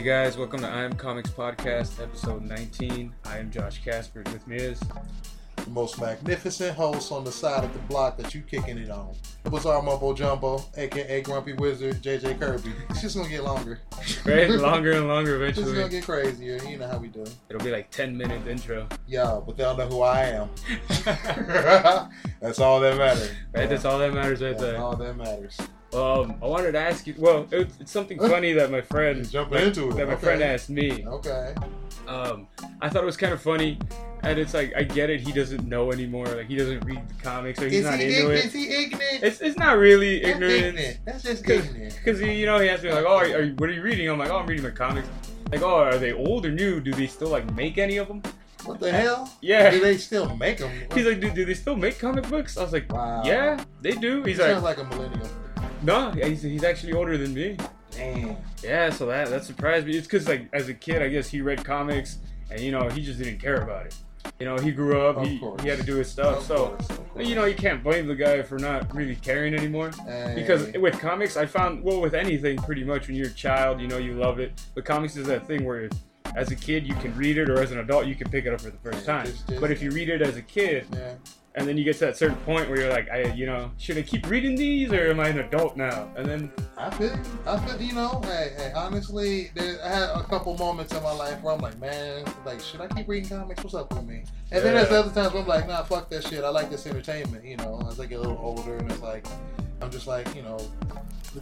Hey guys, welcome to I Am Comics Podcast, episode 19. I am Josh Casper. With me is the most magnificent host on the side of the block that you kicking it on. What's our Mumbo Jumbo, aka Grumpy Wizard, JJ Kirby. It's just gonna get longer. right, longer and longer eventually. It's gonna get crazier. You know how we do. It'll be like 10 minute intro. Yeah, but they'll know who I am. That's all that matters. Right, that's all that matters right That's there. all that matters. Um, I wanted to ask you. Well, it, it's something funny that my friend He's jumping that, into it. that my Okay. friend asked me. Okay. Um, I thought it was kind of funny, and it's like I get it. He doesn't know anymore. Like he doesn't read the comics, or he's Is not he, into ig- it. is he ignorant? It's it's not really That's ignorance. That's just Cause, ignorant. Cause you know he asked me like, oh, are, are you, what are you reading? I'm like, oh, I'm reading my comics. Like, oh, are they old or new? Do they still like make any of them? What the hell? Yeah. Do they still make them? He's like, do, do they still make comic books? I was like, Wow. yeah, they do. He's he sounds like, like a millennial. No, he's, he's actually older than me. Damn. Yeah, so that that surprised me. It's because like as a kid, I guess he read comics, and you know he just didn't care about it. You know, he grew up, Of he, course. he had to do his stuff. Of so course, course. you know, you can't blame the guy for not really caring anymore. Hey. Because with comics, I found well with anything pretty much when you're a child, you know you love it. But comics is that thing where as a kid you can read it, or as an adult you can pick it up for the first Yeah, time. just- just- But if you read it as a kid, yeah. And then you get to that certain point where you're like, I, you know, should I keep reading these, or am I an adult now? And then I feel, I feel, you know, hey, hey honestly, there, I had a couple moments in my life where I'm like, man, like, should I keep reading comics? What's up with me? And then there's other times where I'm like, nah, fuck that shit. I like this entertainment, you know, as I get a little older, and it's like, I'm just like, you know,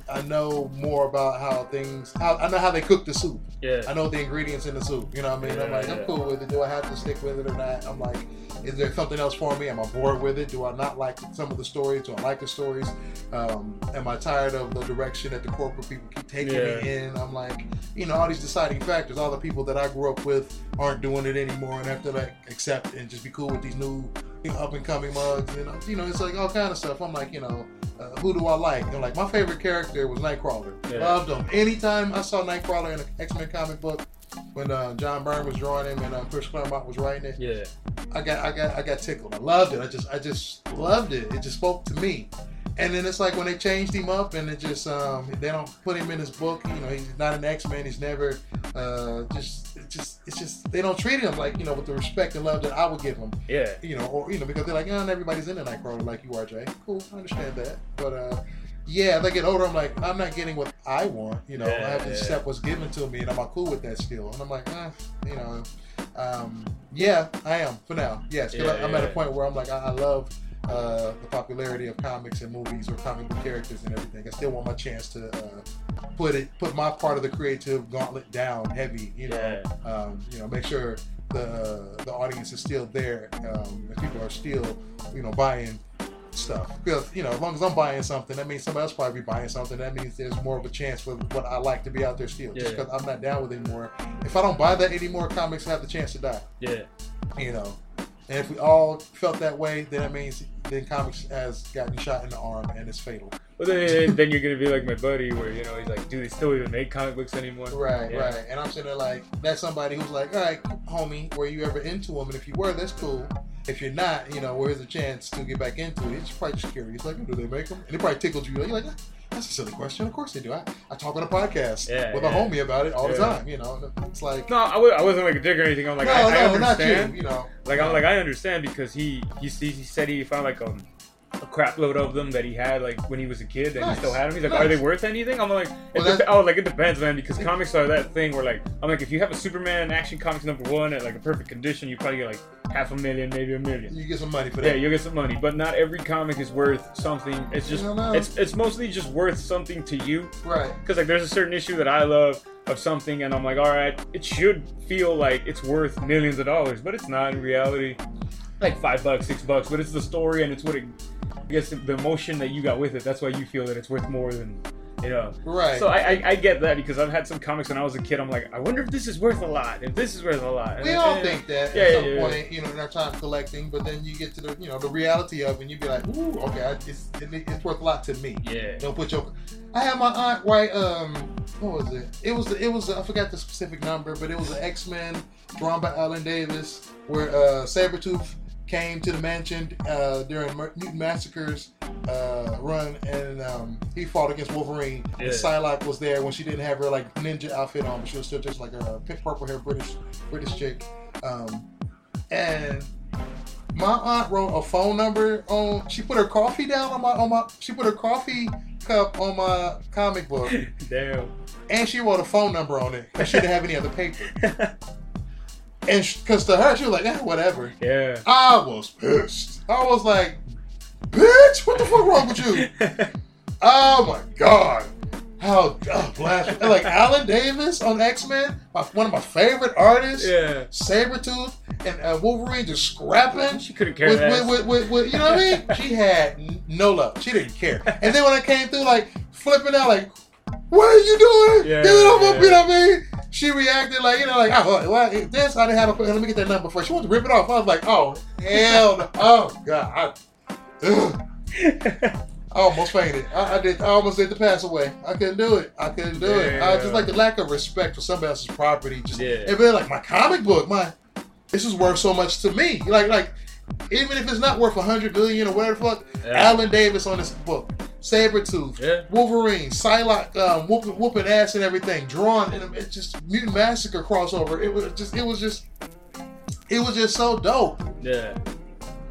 I know more about how things, how, I know how they cook the soup. yeah, I know the ingredients in the soup. You know what I mean? I'm Yeah, like, I'm cool with it. Do I have to stick with it or not? I'm like, is there something else for me? Am I bored with it? Do I not like some of the stories? Do I like the stories? Um, am I tired of the direction that the corporate people keep taking Yeah. me in? I'm like, you know, all these deciding factors. All the people that I grew up with aren't doing it anymore, and have to like accept and just be cool with these new you know, up and coming mugs. You know, you know, it's like all kind of stuff. I'm like, you know, uh, who do I like? And like, my favorite character was Nightcrawler. Yeah. Loved him. Anytime I saw Nightcrawler in an X Men comic book, when uh, John Byrne was drawing him and uh, Chris Claremont was writing it, yeah, I got, I got, I got tickled. I loved it. I just, I just loved it. It just spoke to me. And then it's like when they changed him up and it just, um, they don't put him in his book. You know, he's not an X Men. He's never, uh, just, just, it's just they don't treat him like you know with the respect and love that I would give him yeah. you know, or you know, because they're like, not everybody's into Nightcrawler like you are, Jay. Cool, I understand that. But uh, yeah, as I get older, I'm like, I'm not getting what I want. You know, I have to Yeah, yeah. accept what's given to me, and I'm not cool with that still. And I'm like, eh, you know, um, yeah, I am for now. Yes, 'cause I, Yeah, I'm at a point where I'm like, I, I love. Uh, the popularity of comics and movies or comic book characters and everything. I still want my chance to uh, put it, put my part of the creative gauntlet down heavy. You know, Yeah. um, you know, make sure the the audience is still there, um, and people are still, you know, buying stuff. Because you know, as long as I'm buying something, that means somebody else probably be buying something. That means there's more of a chance for what I like to be out there still. Just Yeah. because I'm not down with it anymore. If I don't buy that anymore, comics have the chance to die. Yeah, You know. And if we all felt that way, then that means then comics has gotten shot in the arm and it's fatal. But then, then you're gonna be like my buddy, where you know he's like, do they still even make comic books anymore? Right, Yeah. right. And I'm sitting there like, that's somebody who's like, all right, homie, were you ever into them? And if you were, that's cool. If you're not, you know, where's the chance to get back into it? It's probably just curious. Like, do they make them? And it probably tickled you. You're like, ah, that's a silly question. Of course they do. I, I talk on a podcast Yeah, with yeah. a homie about it all the time. You know, it's like, No, I w- I wasn't like a dick or anything. I'm like, no, I, I no, not understand. you. You know, Like I'm like I understand because he he, he said he found like um, a crap load of them that he had like when he was a kid and Nice. he still had them. He's like, Nice. are they worth anything? I'm like, it Well, dep- oh like it depends, man. Because comics are that thing where like I'm like if you have a Superman action comics number one at like a perfect condition, you probably get like half a million, maybe a million. you get some money for Yeah, you'll get some money, but not every comic is worth something. It's just it's it's mostly just worth something to you. right. Because like there's a certain issue that I love of something, and I'm like, all right, it should feel like it's worth millions of dollars, but it's not in reality. Like five bucks, six bucks, but it's the story and it's what it. I guess the emotion that you got with it. That's why you feel that it's worth more than, you know. Right. So I, I, I get that because I've had some comics when I was a kid. I'm like, I wonder if this is worth a lot. If this is worth a lot. we And- all and- think that Yeah, at yeah, some yeah. point, you know, in our time collecting, but then you get to the, you know, the reality of it, and you'd be like, ooh, okay, I, it's, it, it's worth a lot to me. Yeah. Don't put your. I had my aunt write. Um, what was it? It was. It was. I forgot the specific number, but it was an X Men drawn by Alan Davis, where uh, Sabretooth came to the mansion uh, during Mutant Massacre's uh, run, and um, he fought against Wolverine. Yeah. And Psylocke was there when she didn't have her like ninja outfit on, but she was still just like a pink purple hair British British chick. Um, and my aunt wrote a phone number on. She put her coffee down on my on my. She put her coffee cup on my comic book, Damn. and she wrote a phone number on it because she didn't have any other paper. And because to her, she was like, eh, whatever. yeah. I was pissed. I was like, bitch, what the fuck wrong with you? Oh my god. How oh, blasphemy. Like Alan Davis on X Men, one of my favorite artists, yeah. Sabretooth and uh, Wolverine just scrapping. She couldn't care With, with, with, with, with, you know what I mean? She had no love. She didn't care. And then when I came through, like flipping out, like, "What are you doing? Yeah, Get it off my- yeah. You know what I mean? She reacted like, you know, like, "Oh, well, this I didn't have. A, let me get that number first. She wanted to rip it off. I was like, "Oh, hell, no. oh god." I. I almost fainted. I, I did. I almost did the pass away. I couldn't do it. I couldn't do it. I just like the lack of respect for somebody else's property. Just Yeah. it really like my comic book. My this is worth so much to me. Like like even if it's not worth a hundred billion or whatever the fuck. Yeah. Alan Davis on this book, Sabretooth, Yeah. Wolverine, Psylocke, um, whooping, whooping ass and everything, drawn and it's just mutant massacre crossover. It was just it was just it was just so dope, Yeah.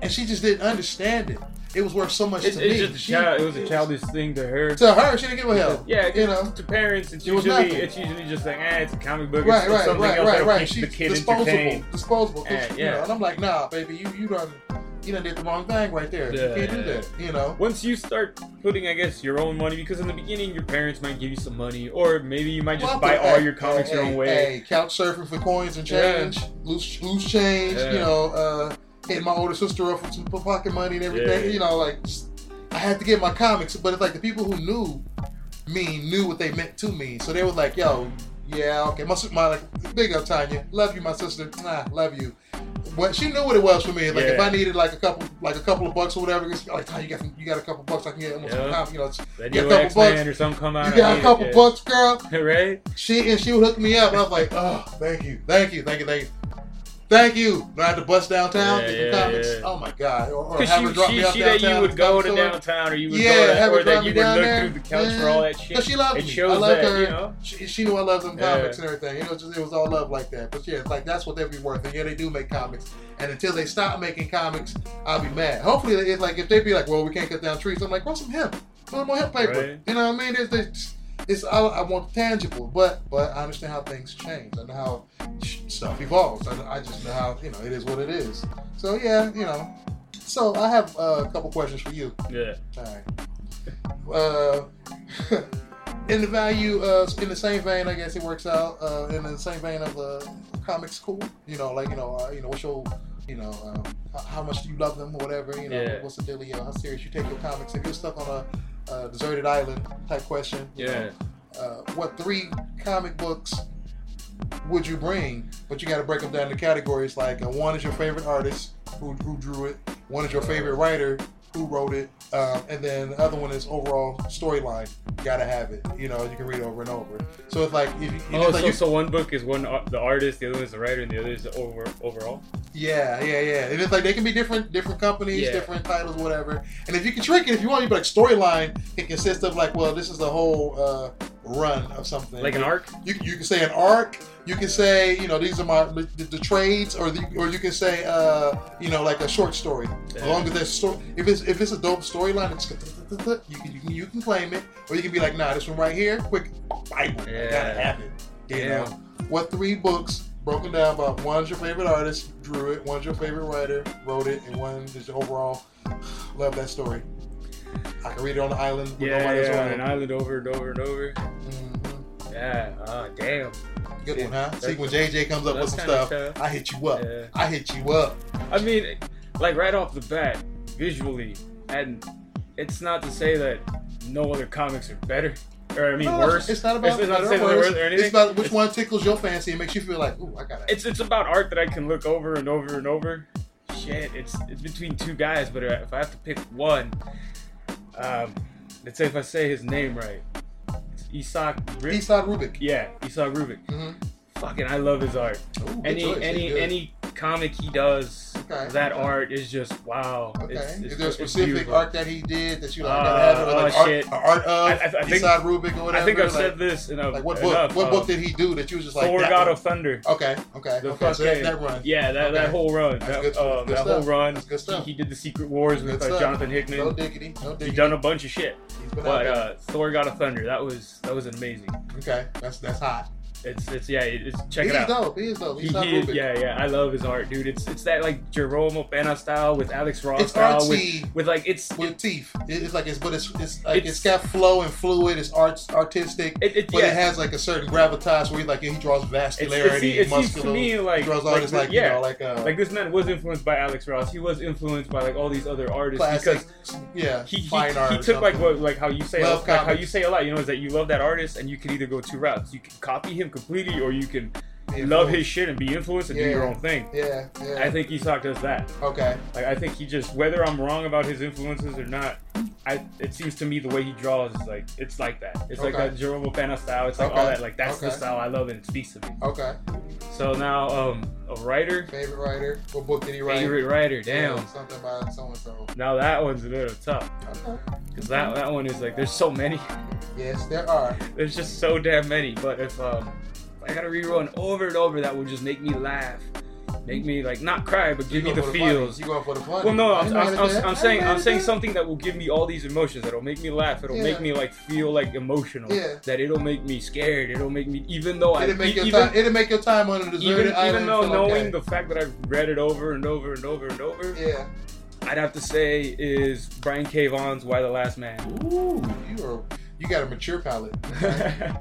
and she just didn't understand it. It was worth so much It's, to it's me. just a She- child. It was a childish thing to her. To her, she didn't give a hell. Yeah, you know. To parents, it's It was usually nothing. it's usually just like, eh, it's a comic book. It's, Right, it's right, something right, else right, that'll right. keep the kid disposable, entertained. disposable. 'cause, Eh, you yeah. know, and I'm like, nah, baby, you you done you done did the wrong thing right there. You can't do that. You know. Once you start putting, I guess, your own money, because in the beginning your parents might give you some money, or maybe you might just Well, buy hey, all your comics hey, your own hey, way. Hey, couch surfing for coins and Yeah. change, loose loose change. Yeah. You know, uh, hitting my older sister up with some pocket money and everything. Yeah. You know, like just- I had to get my comics, but it's like the people who knew me knew what they meant to me, so they were like, "Yo, yeah, okay." My my like, big up Tanya, love you, my sister. Nah, love you. What she knew what it was for me. Like if I needed like a couple, like a couple of bucks or whatever, like, "Tanya, you got some, you got a couple bucks, I can get almost some Yeah. You know, That got a couple bucks. or something come out. you got a couple it, bucks, girl. right? She and she would hook me up. and I was like, oh, thank you, thank you, thank you, thank you, thank you. I had to bust downtown, Yeah, yeah, comics. yeah. Oh my god, or, or have her she, drop she, me off she that downtown. you would go to downtown, or you would Yeah, go to, have her or drop that you would look there. through the couch for Yeah. all that shit. Cause she loved it me. shows I loved that, her. you know. She, she knew I loved them Yeah. comics and everything. It was just, it was all love like that. But yeah, it's like that's what they'd be worth. And yeah, they do make comics. And until they stop making comics, I'll be mad. Hopefully, it's like if they be like, well, we can't cut down trees. I'm like, grow some hemp. Put more hemp paper. Right. You know what I mean? It's, it's, it's I, I want tangible, but but I understand how things change and how stuff evolves. I, I just know how you know it is what it is. So yeah, you know. So I have uh, a couple questions for you. Yeah. All right. Uh, in the value, uh, in the same vein, I guess it works out. Uh, in the same vein of uh, comics, cool. You know, like you know, uh, you know, what's your, you know, um, how, how much do you love them or whatever. You know, Yeah. what's the deal dealio? How serious you take your comics? If you're stuck on a, uh deserted island type question, Yeah. uh, what three comic books would you bring? But you got to break them down into categories. Like uh, one is your favorite artist who, who drew it. One is your favorite writer who wrote it, um, and then the other one is overall storyline. Gotta have it. You know, you can read over and over. So it's like if you, Oh, it's like so, you- so one book is one ar- the artist, the other is the writer, and the other is the over overall. Yeah, yeah, yeah. And it's like they can be different, different companies, Yeah. different titles, whatever. And if you can trick it, if you want, you be like storyline can consist of like, well, this is the whole uh, run of something. Like an arc. You, you can say an arc. You can say, you know, these are my the, the trades, or the, or you can say, uh, you know, like a short story. As long as there's story, if it's if it's a dope storyline, it's you can, you can you can claim it, or you can be like, nah, this one right here, quick Bible, I Yeah. gotta have it. You Yeah. know, what three books broken down about one's your favorite artist, drew it, one's your favorite writer, wrote it, and one is overall love that story. I can read it on the island Yeah, yeah, on an island over and over and over. Mhm. Yeah. Oh, damn. Good one, huh? See, when JJ comes up with some stuff, tough. I hit you up. Yeah. I hit you up. I mean, like right off the bat, visually, and it's not to say that no other comics are better, or I mean No, worse. It's not about It's, not better or worse. or anything. It's about which one tickles your fancy and makes you feel like, ooh, I got it. It's it's about art that I can look over and over and over. Shit, it's it's between two guys, but if I have to pick one, um, let's say if I say his name right, it's Isaac. Ri- Eastside Rubik. yeah, Isaac Rubik. Mm-hmm. Fucking, I love his art. Ooh, Any. Any any comic he does, Okay. That art is just wow. Okay. It's, it's, is there a specific art that he did that you like Uh, gotta have it, like oh, art, shit. art of I- I- I think- Rubik or whatever? I think I've like, said this in a like what book? enough, what uh, book did he do that you was just like Thor God of Thunder. Okay, okay, The okay. So that, that run. Yeah, that, Okay. that whole run. That's That, good- um, good that whole run. That's good stuff. He, he did the Secret Wars with uh. Jonathan Hickman. No diggity, no He's diggity. done a bunch of shit. He's been out But uh, Thor God of Thunder, that was that was amazing. okay, that's that's hot. It's it's yeah, it's check he it out. dope. He is dope. He's he is, yeah, yeah. I love his art, dude. It's it's that like Jerome Opeña style with Alex Ross It's style with, artsy with like it's with teeth. It's like it's but it's it's like It's- it's got flow and fluid. It's arts artistic. it, it, But yeah. it has like a certain gravitas where he like he draws It's- it's- vascularity, it seems muscular. to me like he draws like artists the- like, yeah, you know like uh like this man was influenced by Alex Ross. He was influenced by like all these other artists classic, because yeah, he he, art. he took like what like how you say like how you say a lot. You know, is that you love that artist and you can either go two routes. You can copy him completely, or you can love his shit and be influenced and do your own thing. Yeah, yeah. I think Isak does that. okay. Like I think he just whether I'm wrong about his influences or not, I it seems to me the way he draws is like it's like that. It's like Okay. that Jerome Opeña style. It's like all that. Like that's the style I love and it speaks to me. Okay. So now um a writer, Favorite writer? What book did he write? favorite writer, damn. Yeah, something about so and so. Now that one's a little tough Okay. because that that one is like there's so many. Yes, there are. There's just so damn many. But if um I gotta rerun over and over, that will just make me laugh, make me like not cry, but give me the feels. You going for the funny? Well, no, I I'm, I'm, I'm. I I'm saying I'm saying something that will give me all these emotions. That'll make me laugh. It'll Yeah. make me like feel like emotional. Yeah. That it'll make me scared. It'll make me even though I It'll make e- your even time. It'll make your time on the deserted even, island even though knowing okay. the fact that I've read it over and over and over and over, Yeah. I'd have to say is Brian K. Vaughan's Y the Last Man. Ooh, you are. You got a mature palate.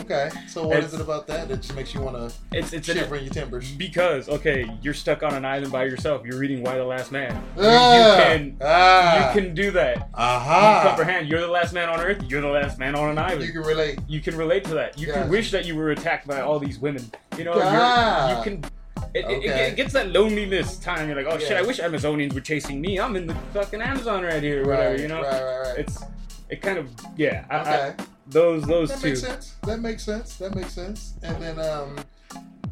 Okay. So what is It's- it about that that just makes you want to it's it's shiver in your timbers? because okay, you're stuck on an island by yourself. You're reading Y the Last Man. You, you Ah, can ah, you can do that. You aha. comprehend. You're the last man on Earth. You're the last man on an island. You can relate. you can relate to that. You Yes. can wish that you were attacked by all these women. You know, Ah. you're, can. It, it- it, Okay. it gets that loneliness time. You're like, oh shit, I wish Amazonians were chasing me. I'm in the fucking Amazon right here, or whatever. You know, Right, right, right. it's it kind of yeah. I, I, okay. Those those that two, makes sense. That makes sense. That makes sense. And then um,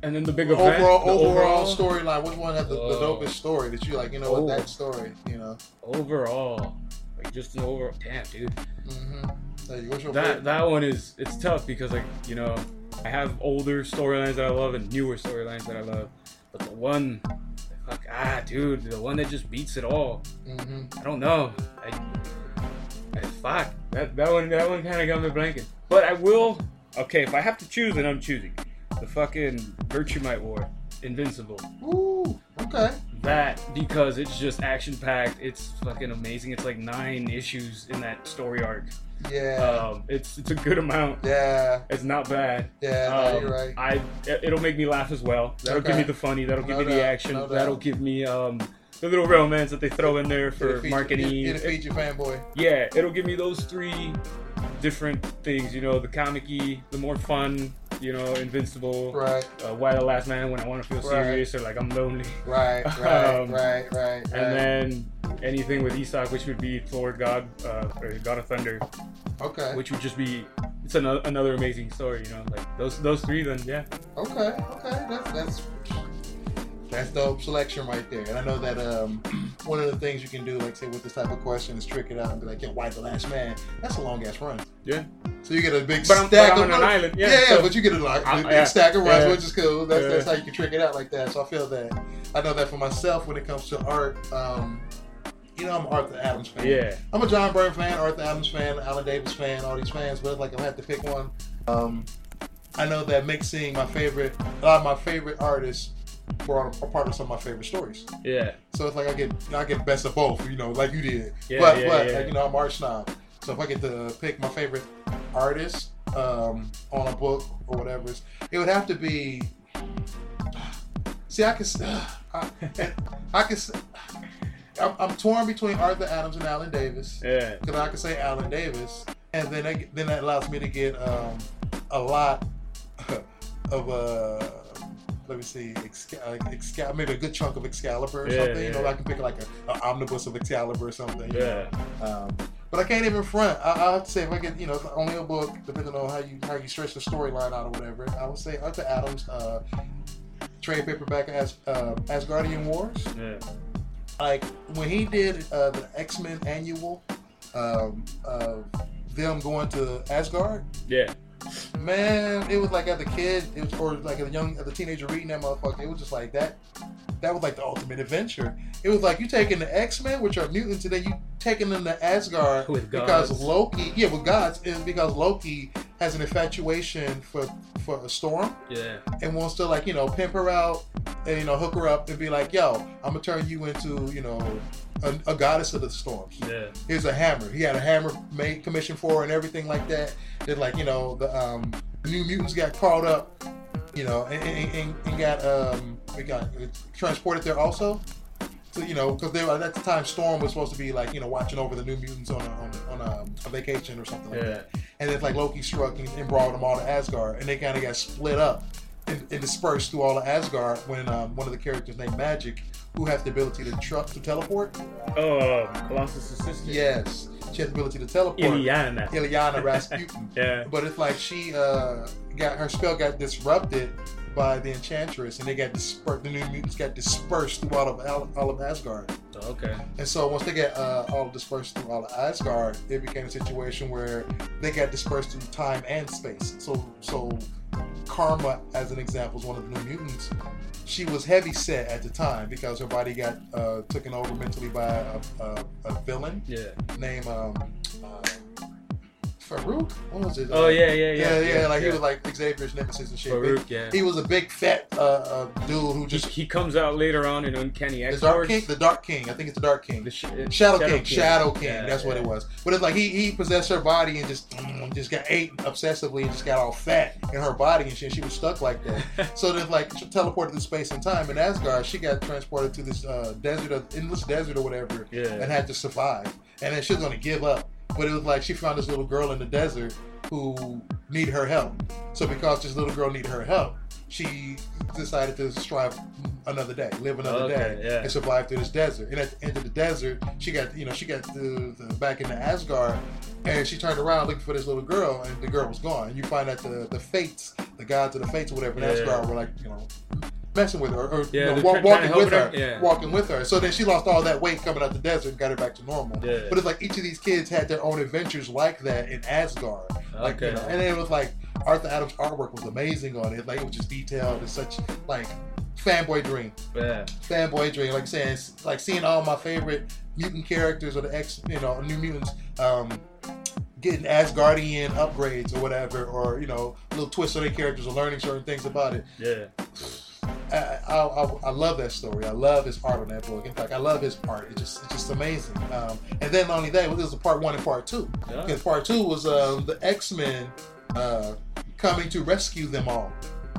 and then the big event, overall the overall storyline. Which one had the, the dopest story that you like? You know Oh. what that story? You know. overall, like just an overall. Damn, dude. Mm-hmm. What's your that favorite? that one is it's tough because like you know I have older storylines that I love and newer storylines that I love, but the one, fuck ah, dude, the one that just beats it all. Mm-hmm. I don't know. I, I fuck that that one that one kind of got me blanking. But I will. Okay, if I have to choose, then I'm choosing the fucking Viltrumite War, Invincible. Ooh. Okay. That because it's just action packed. It's fucking amazing. It's like nine issues in that story arc. Yeah. Um, it's it's a good amount. yeah. It's not bad. Yeah. no, Um, you're right. I it- it'll make me laugh as well. That'll give me the funny. That'll give No me the action. no that'll give me um the little romance that they throw in there It'll for feature- marketing. It'll, it'll feature fanboy. yeah, it'll give me those three different things. You know, the comic-y, the more fun. You know, Invincible. Right. Uh, Y the Last Man when I want to feel Right. serious or like I'm lonely. Right. Right. Um, right. Right. Right. And then anything with Isak, which would be Thor, God, uh, or God of Thunder, okay. which would just be it's another another amazing story. You know, like those those three. Then yeah. Okay, okay, that's that's that's dope selection right there. And I know that um, one of the things you can do, like say with this type of question, is trick it out and be like, "Yeah, Y the last man?" That's a long ass run. Yeah. So you get a big But I'm, but stack I'm of on an island. Yeah. Yeah, yeah, so- but you get a like, big yeah, stack of runs, yeah. which is cool. That's, that's how you can trick it out like that. So I feel that. I know that for myself when it comes to art. Um, you know, I'm an Arthur Adams fan. yeah. I'm a John Byrne fan, Arthur Adams fan, Alan Davis fan, all these fans. But like, if I have to pick one, um, I know that mixing my favorite, a lot of my favorite artists were a part of some of my favorite stories. Yeah. So it's like I get, I get best of both, you know, like you did. Yeah, but yeah, but yeah. like you know, I'm art snob. So if I get to pick my favorite artist um, on a book or whatever, it would have to be. See, I can, I, I can. I'm, I'm torn between Arthur Adams and Alan Davis Yeah. because I can say Alan Davis, and then that, then that allows me to get um, a lot of uh, let me see, uh, Excal- maybe a good chunk of Excalibur or Yeah, something. You know, yeah. I can pick like a, a omnibus of Excalibur or something. Yeah. Um, but I can't even front. I, I'll have to say if I get you know only a book, depending on how you how you stretch the storyline out or whatever. I would say Arthur Adams. Uh, trade paperback as uh, Asgardian Wars. Yeah. Like when he did uh, the X Men annual, um, of them going to Asgard. Yeah. Man, it was like as a kid, it was, or like a young, as a teenager reading that motherfucker, it was just like that. That was like the ultimate adventure. It was like you taking the X Men, which are mutants, and then you taking them to Asgard With because gods. Loki, yeah, with gods, and because Loki has an infatuation for for a storm Yeah. and wants to like you know pimp her out and you know hook her up and be like, yo, I'm gonna turn you into you know a, a goddess of the storms Yeah. here's a hammer. He had a hammer made commission for her and everything like that. Then like you know the um, new mutants got caught up, you know, and, and, and, and got um we got transported there also. So you know because they were at the time Storm was supposed to be like you know watching over the new mutants on a, on, on a, a vacation or something like Yeah. that. And then like Loki struck and, and brought them all to Asgard, and they kind of got split up and, and dispersed through all of Asgard when um, one of the characters named Magic, who has the ability to truck to teleport. Oh, Colossus' sister. Yes, she has the ability to teleport. Illyana. Illyana Rasputin. Yeah. but it's like she uh, got her spell got disrupted by the Enchantress, and they got dispersed. The new mutants got dispersed through all of all, all of Asgard. Oh, okay. And so once they got uh, all dispersed through all of Asgard, it became a situation where they got dispersed through time and space. So so Karma, as an example, is one of the new mutants. She was heavy set at the time because her body got uh, taken over mentally by a, a, a villain Yeah. named um, uh, Farouk. What was it? Oh Uh, yeah, yeah, yeah, yeah. yeah, like he was like Xavier's nemesis and shit. Farouk, yeah. He was a big fat uh, uh, dude who just he comes out later on in Uncanny the X Dark King. The Dark King. I think it's the Dark King. The sh- Shadow, King, Shadow King. That's what it was. But it's like he he possessed her body and just mm, just got ate obsessively and just got all fat in her body and shit. She was stuck like that. so then like she teleported through space and time in Asgard. She got transported to this uh, desert, of, endless desert or whatever, Yeah. and had to survive. And then she was gonna give up. But it was like she found this little girl in the desert who needed her help. So because this little girl needed her help, she decided to strive another day, live another Okay, day, yeah. and survive through this desert. And at the end of the desert, she got you know she got the, the back into Asgard, and she turned around looking for this little girl, and the girl was gone. And you find out the the fates, the gods of the fates or whatever in Yeah. Asgard were like you know messing with her or you know, wa- walking with her, her, yeah. walking with her. So then she lost all that weight coming out the desert and got her back to normal. Yeah. But it's like each of these kids had their own adventures like that in Asgard. Like you Okay. know, and it was like Arthur Adams' artwork was amazing on it. Like it was just detailed. It's such like fanboy dream, Yeah. fanboy dream. Like saying, like seeing all my favorite mutant characters or the X, you know, New Mutants, um, getting Asgardian upgrades or whatever, or you know, little twists on their characters or learning certain things about it. Yeah. I, I, I, love that story. I love his art on that book. In fact, I love his art. It's just it's just amazing. Um, and then not only that, was a part one and part two. Yeah. Because part two was um, the X Men uh, coming to rescue them all.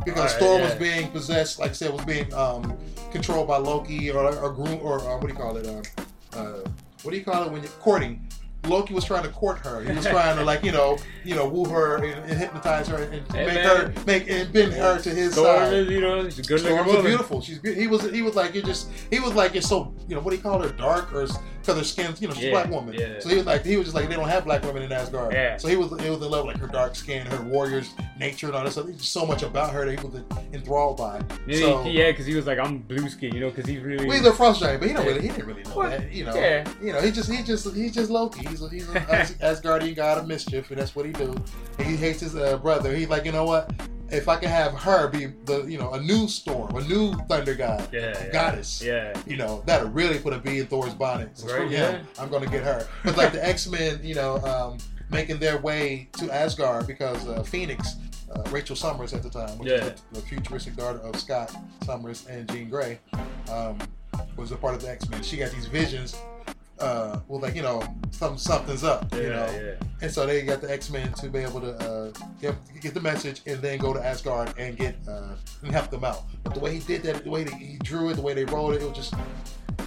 Because Storm was being possessed, like I said, was being um, controlled by Loki or or groom or uh, what do you call it? Uh, uh, what do you call it when you're courting? Loki was trying to court her. He was trying to like you know you know woo her and, and hypnotize her and Hey, make man. her make and bend her to his Storm side. is, you know, she's a good looking Storm was woman. beautiful. She's be- he was he was like you're just he was like you're so you know what do you call her dark or because her skin's you know she's a Yeah, black woman. yeah. So he was like he was just like they don't have black women in Asgard. Yeah. So he was he was in love with like her dark skin, her warriors nature and all that stuff. There's so much about her that he was enthralled by. Yeah, so he- yeah, because he was like, I'm blue skin, you know, because he's really. well, he's a frost giant, but he don't really he didn't really know Well, that. You know. yeah. You know he just he just he's just Loki. He's a, he's an As- Asgardian god of mischief, and that's what he do. And he hates his uh, brother. He's like you know what. If I can have her be the, you know, a new storm, a new thunder god, yeah, yeah. goddess, Yeah. you know, that'll really put a bee in Thor's bonnet. So Right, him. I'm gonna get her. But like the X Men, you know, um, making their way to Asgard because uh, Phoenix, uh, Rachel Summers at the time, which Yeah. is the, the futuristic daughter of Scott Summers and Jean Grey, um, was a part of the X Men. She got these visions. Uh, well, like you know, some something's up, Yeah, you know, yeah. and so they got the X Men to be able to uh, get, get the message and then go to Asgard and get uh, and help them out. But the way he did that, the way that he drew it, the way they wrote it, it was just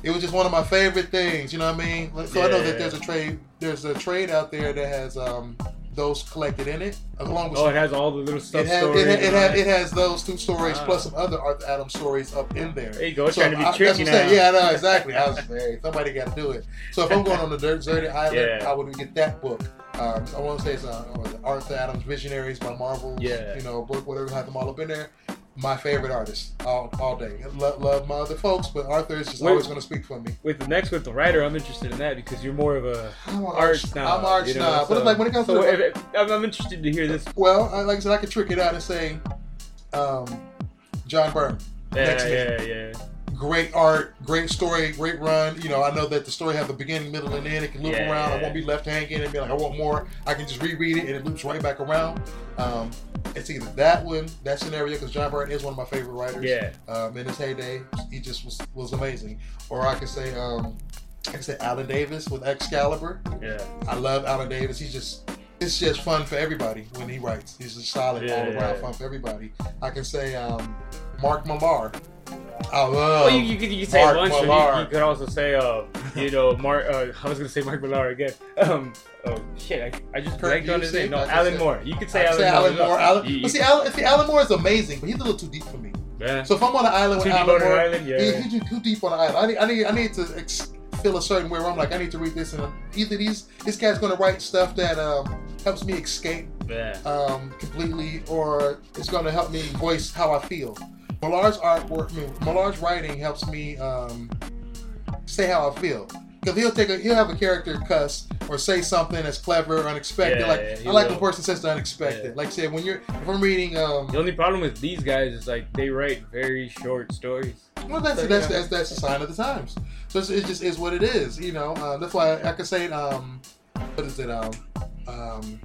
it was just one of my favorite things. You know what I mean? Like, So I know Yeah. that there's a trade there's a trade out there that has um, those collected in it, along with Oh, it has all the little stuff it has, stories. it, ha- it, and ha- all it has those two stories Ah. plus some other Arthur Adams stories up in there. There you go, trying to be I- tricky I'm saying. Yeah, know exactly. I was hey, somebody got to do it. So if I'm going on the deserted island, Yeah. I would get that book. Um, I want to say it's uh, what was it, Arthur Adams Visionaries by Marvel. Yeah. you know, book whatever, have them all up in there. My favorite artist all, all day. Love, love my other folks, but Arthur is just always going to speak for me. With the next with the writer, I'm interested in that because you're more of a I'm art snob. I'm art you know, snob. But so- it's like when it comes so to if- if- I'm, I'm interested to hear this. well, I- like I said, I could trick it out and say, um, John Byrne. Yeah, Next yeah, yeah. Great art, great story, great run. You know, I know that the story has a beginning, middle, and end. It can loop Yeah. around. I won't be left hanging and be like, I want more. I can just reread it and it loops right back around. Um, it's either that one, that scenario, because John Byrne is one of my favorite writers. Yeah. Um, in his heyday, he just was was amazing. Or I could say, um, I could say Alan Davis with Excalibur. Yeah. I love Alan Davis. He's just it's just fun for everybody when he writes. He's just solid Yeah, all around yeah. fun for everybody. I can say um, Mark Millar. I love Well, you, you could you could say Mark lunch, or you, you could also say, uh, you know, Mark. Uh, I was gonna say Mark Millar again. Um, oh shit, I, I just blanked on his name. No, Alan said- Moore. You could say Alan, say Alan Moore. Moore. Alan, You- see, Alan, see, Alan Moore is amazing, but he's a little too deep for me. yeah. So if I'm on an island Too with deep Alan Moore, island, yeah. he- he's too deep on an island. I need, I need, I need to ex- feel a certain way where I'm like, I need to read this, and either these, this guy's gonna write stuff that um, helps me escape yeah. um, completely, or it's going to help me voice how I feel. Millar's artwork, I mean, Millar's writing helps me um, say how I feel. Because he'll take a, he'll have a character cuss or say something that's clever or unexpected. Yeah, like yeah, I like will. when a person says the unexpected. Yeah. Like say when you're if I'm reading um The only problem with these guys is like they write very short stories. well that's So, that's, that's that's a sign of the times. So it's, it just is what it is. You know uh, that's why I, could say um what is it um um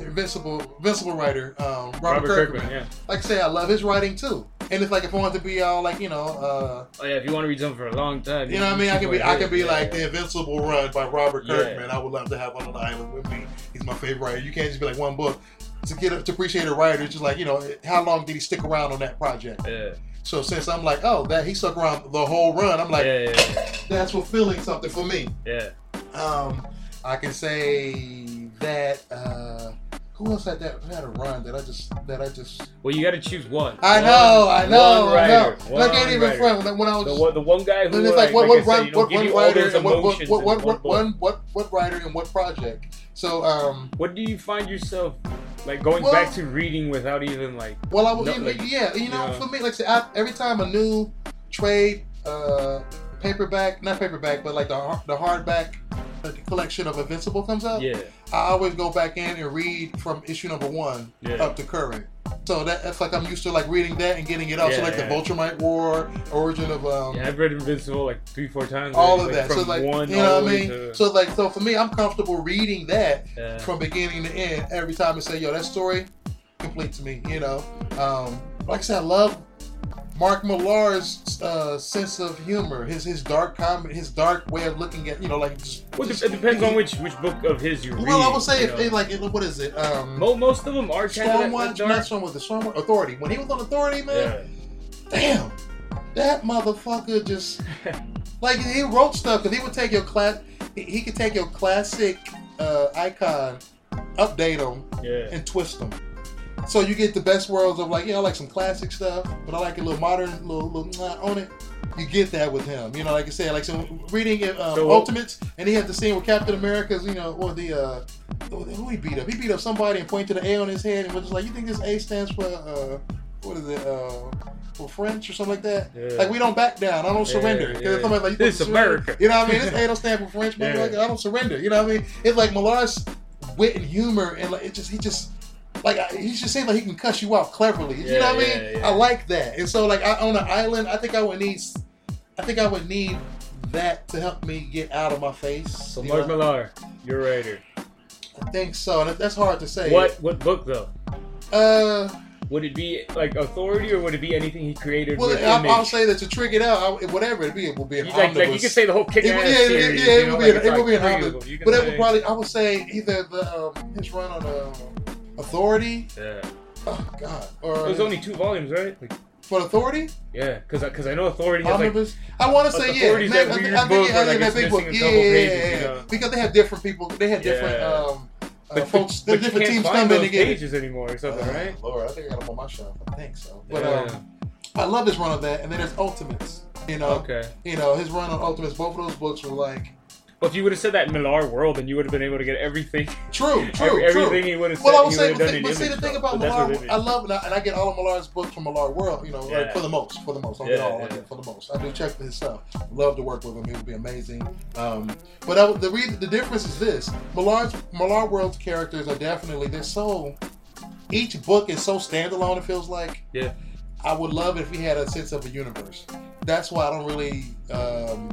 invincible invincible writer um Robert, Kirkman. yeah. like I say, I love his writing too. And it's like if I want to be all like you know, uh, Oh yeah, if you want to read something for a long time, you know what I mean, I can be I can be hitting, like yeah. the Invincible Run by Robert Yeah. Kirkman. I would love to have on the island with me. He's my favorite writer. You can't just be like one book. To get to appreciate a writer, it's just like you know, how long did he stick around on that project? Yeah, So since I'm like, oh, that he stuck around the whole run, I'm like, yeah, yeah, yeah, that's fulfilling something for me. yeah. Um, I can say that. Uh, who else had that had a run that I just that I just Well, you got to choose one. I One- know, I know, one I writer, know. And I can't even writer. front when, when I was The one, the one guy who And it's like, like what like what I said, run you know, what one you writer and what what what what one what one what what writer and what project. So um What do you find yourself like going Well- back to reading without even like? well I would No, like, yeah you know yeah. for me like I said, I, every time a new trade uh paperback not paperback but like the the hardback collection of Invincible comes up, Yeah, I always go back in and read from issue number one Yeah. up to current. So that, that's like I'm used to like reading that and getting it out. so like yeah. the Viltrumite War, Origin of um, yeah. I've read Invincible like three, four times. all like, of that. From So like one you know what I mean. to- So like so for me, I'm comfortable reading that yeah. from beginning to end every time I say, yo, that story complete to me. You know, um, like I said, I love Mark Millar's uh, sense of humor, his his dark comedy, his dark way of looking at you know like. Just, Well, it just- it depends on which which book of his you read. Well, I would say if know. they like, what is it? Um, most of them are Stormwatch, that, not Stormwatch, the Stormwatch Authority. When he was on Authority, man, dark. damn, that motherfucker just like he wrote stuff because he would take your class, he, he could take your classic uh, icon, update them, Yeah, yeah. and twist them. So you get the best worlds of like, yeah, I like some classic stuff, but I like a little modern, little, little on it. You get that with him, you know. Like I said, like so reading um, So- Ultimates, and he had the scene with Captain America's, you know, or the uh, who he beat up. He beat up somebody and pointed to the A on his head and was just like, "You think this A stands for uh, what is it? Uh, for French or something like that? Yeah. like we don't back down. I don't Yeah, surrender. yeah. somebody like, you This supposed surrender. America. You know what I mean? This A don't stand for French, but Yeah. like, I don't surrender. You know what I mean? It's like Millar's wit and humor, and like it just he just like he just seems like he can cuss you out cleverly. you Yeah, know what I mean? yeah. I like that, and so like I, on an island, I think I would need, I think I would need that to help me get out of my face. So you Mark know? Millar, you're a writer. I think so, and that's hard to say. What what book though? Uh, Would it be like Authority or would it be anything he created well, I? I'll say that to trick it out, I, whatever it be, it will be an You- like, like you omnibus. could say the whole It kick-ass would, yeah, it- series. yeah, it would be, an, it like be an omnibus. can But it say- would probably, I would say either the um, his run on uh, Authority. Yeah. Oh God, or was only two volumes, right? Like, for Authority yeah, because because I know Authority has like omnibus. I want to say yeah, Authority's man, that I, weird I think, book I like, that big book, yeah, yeah, pages, yeah, you know? because they have different people, they have different Yeah. um, uh, but, folks, but, there's but you different teams come in to get pages anymore or something, Oh, right? Lord, I think I got them on my shelf. I think so. But Yeah. um, I love this run of that, and then there's Ultimates. You know, Okay. you know his run on Ultimates. Both of those books were like Well, if you would have said that in Millar World, then you would have been able to get everything. True, true, Every- true. everything he would have said. Well, I was saying, but, but see, the thing though. about But Millar, I love, and I, and I get all of Millar's books from Millar World, you know, like, for the most, for the most. I Yeah, get all, I yeah. get for the most. I do check his stuff. Love to work with him. He would be amazing. Um, but I, the reason, the difference is this: Millar's Millar World's characters are definitely they're so. Each book is so standalone. It feels like. Yeah. I would love it if he had a sense of a universe. That's why I don't really um,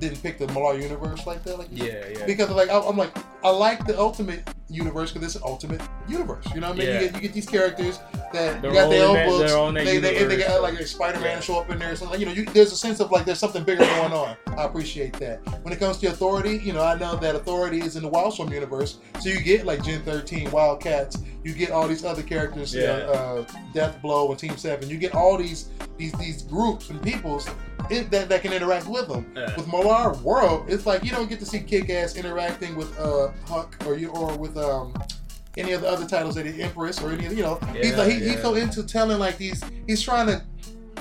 didn't pick the Millar universe like that. Like Yeah, yeah. because like I- I'm like I like the ultimate universe because it's an ultimate universe. You know what I mean? Yeah. You, get, you get these characters that They're you got their own books. they're all in that they, they, and they got like a Spider-Man yeah. show up in there. So like, you know, you, there's a sense of like there's something bigger going on. I appreciate that. When it comes to Authority, you know, I know that Authority is in the Wildstorm universe, so you get like Gen 13, Wildcats. You get all these other characters, you know, uh, Death Blow and Team Seven. You get all these these these groups and peoples it, that that can interact with them Yeah. with Millar World, it's like you don't get to see Kick Ass interacting with uh Huck or you or with um any of the other titles that the Empress or any of you know. he's like he, yeah. so into telling like these he's trying to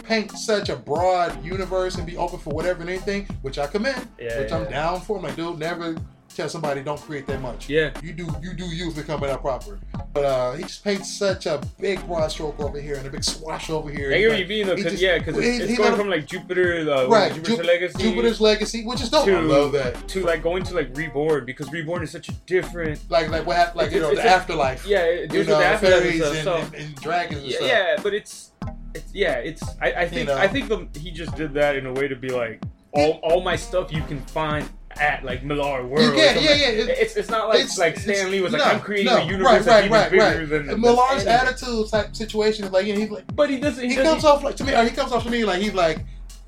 paint such a broad universe and be open for whatever and anything, which I commend. Yeah, which I'm down for. I'm like, dude, never tell somebody don't create that much. Yeah. You do you do you if it coming out proper. But uh he just paints such a big broad stroke over here and a big swash over here. I what you mean though, because just- yeah, because he- it's, it's he going from like Jupiter, uh, Right, Jupiter's Ju- Legacy, Jupiter's Legacy, which is dope. To- I love that. to like going to like Reborn because Reborn is such a different. Like like what happened like you It's- know it's the a- afterlife. Yeah, it you know, the afterlife and and, so and, and dragons and yeah, stuff. yeah, but it's, it's yeah, it's. I, I think know. I think the, he just did that in a way to be like all all my stuff you can find at like Millar World. Yeah, yeah, it- It's it's not like It's- like Stan Lee was like I'm creating no, a universe right, right, even right, bigger right. than And Millar's attitude type situation is like know, he's like But he doesn't. He, he doesn't, comes off like to me or he comes off to me like he's like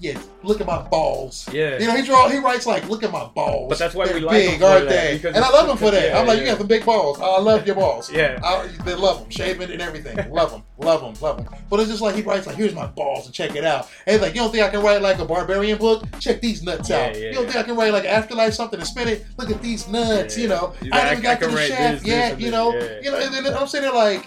yeah look at my balls. Yeah. You know, he draw. He writes like, "Look at my balls." But that's why we They're like him big, aren't they? And I love him for that. yeah, I'm like, you yeah. got some big balls. I love your balls. Yeah. I, they love them, shaving and everything. love them, love them, love them. But it's just like he writes like, "Here's my balls and check it out." And he's like, "You don't think I can write like a barbarian book? Check these nuts Yeah, out. you don't think I can write like afterlife something and spin it? Look at these nuts. You know, I like, haven't I got to the shaft this, yet. You know, you know, and then I'm sitting there like,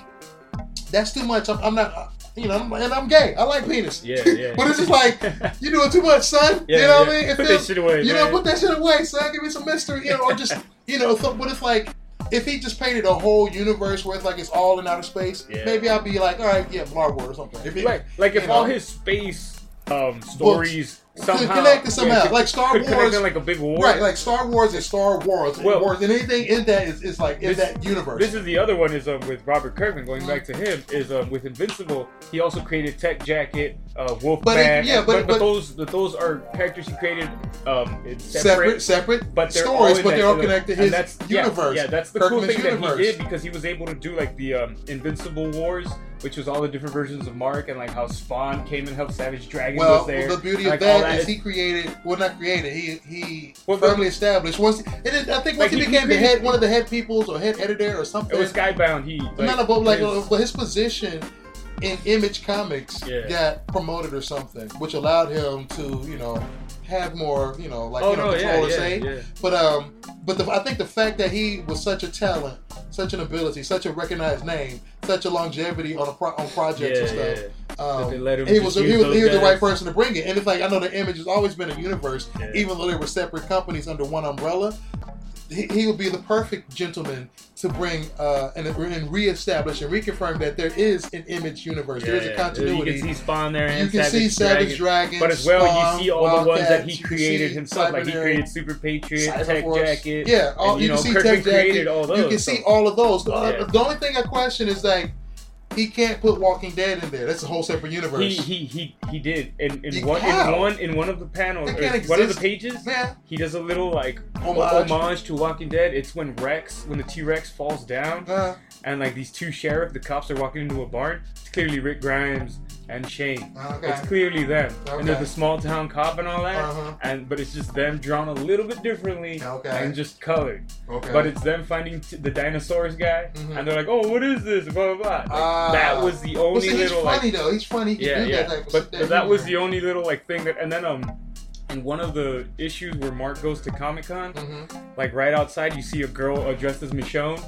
that's too much. I'm, I'm not. You know, and I'm gay. I like penis. Yeah, yeah. but it's just like you doing too much, son. Yeah, you know what. I mean? It Put that shit away. you man. know, put that shit away, son. Give me some mystery, you know, or just, you know, so, but it's like, if he just painted a whole universe where it's like it's all in outer space, Yeah. maybe I'd be like, all right, yeah, World or something. If it, Like, like if know. all his space um, stories could somehow connect it somehow, could- like Star Wars, like a big war. right? Like Star Wars is Star Wars, Well- Wars, and anything in that is, is like in This- that universe. This is the other one is um, with Robert Kirkman. Going back to him is um, with Invincible. He also created Tech Jacket, uh, Wolfman. But it- yeah, and- but- but, but- those but those are characters he created um, separate, separate. separate, but they're stories, but they're all connected to his that's, yeah, universe. Yeah, that's the cool Kirkman's thing that he did because he was able to do like the um, Invincible Wars, which was all the different versions of Mark and like how Spawn came and helped Savage Dragon Well, was there. Well, the beauty of all that is is- he created, well, not created. He he Well, the- firmly established once. And it, I think once Like, he, he- became the head, one of the head peoples or head editor or something. it was Skybound. He like, no, no, but like, but his position in Image Comics Yeah. got promoted or something, which allowed him to, you know, have more, you know, like oh you know, no, control yeah, yeah, say. yeah. But um, but the, I think the fact that he was such a talent, such an ability, such a recognized name, such a longevity on a pro- on projects and stuff. Um, That they he was he was, he was the right person to bring it, and it's like I know the image has always been a universe, even though they were separate companies under one umbrella. He, he would be the perfect gentleman to bring uh, and, and reestablish and reconfirm that there is an image universe. there is a continuity. You can see Spawn there and You can Savage see Savage Dragon. Dragon, But as well, Spawn, you see all the ones that he created himself. Like he created Super Patriot, Tech Cyberforce. Jacket. Yeah, all, and, you, you know, can see Kirkman Tech Jacket. created all those. you can see all of those. The- Yeah. The only thing I question is like he can't put Walking Dead in there. That's a whole separate universe. He he he he did in, one in one in one of the panels one of the pages. Man, He does a little like Homage. homage to Walking Dead. It's when Rex, when the T Rex falls down, uh, and like these two sheriff, the cops are walking into a barn. It's clearly Rick Grimes and Shane. okay. It's clearly them, and they're the small town cop and all that. Uh-huh. And but it's just them drawn a little bit differently Okay. and just colored. Okay. But it's them finding t- the dinosaurs guy, Mhm. and they're like, "Oh, what is this?" Blah blah blah. Like, Ah. that was the well, only see, he's little funny like, though. He's funny. He yeah, yeah. that But, that but that was the only little like thing that, and then um, in one of the issues where Mark goes to Comic Con, Mhm. like right outside, you see a girl uh, dressed as Michonne.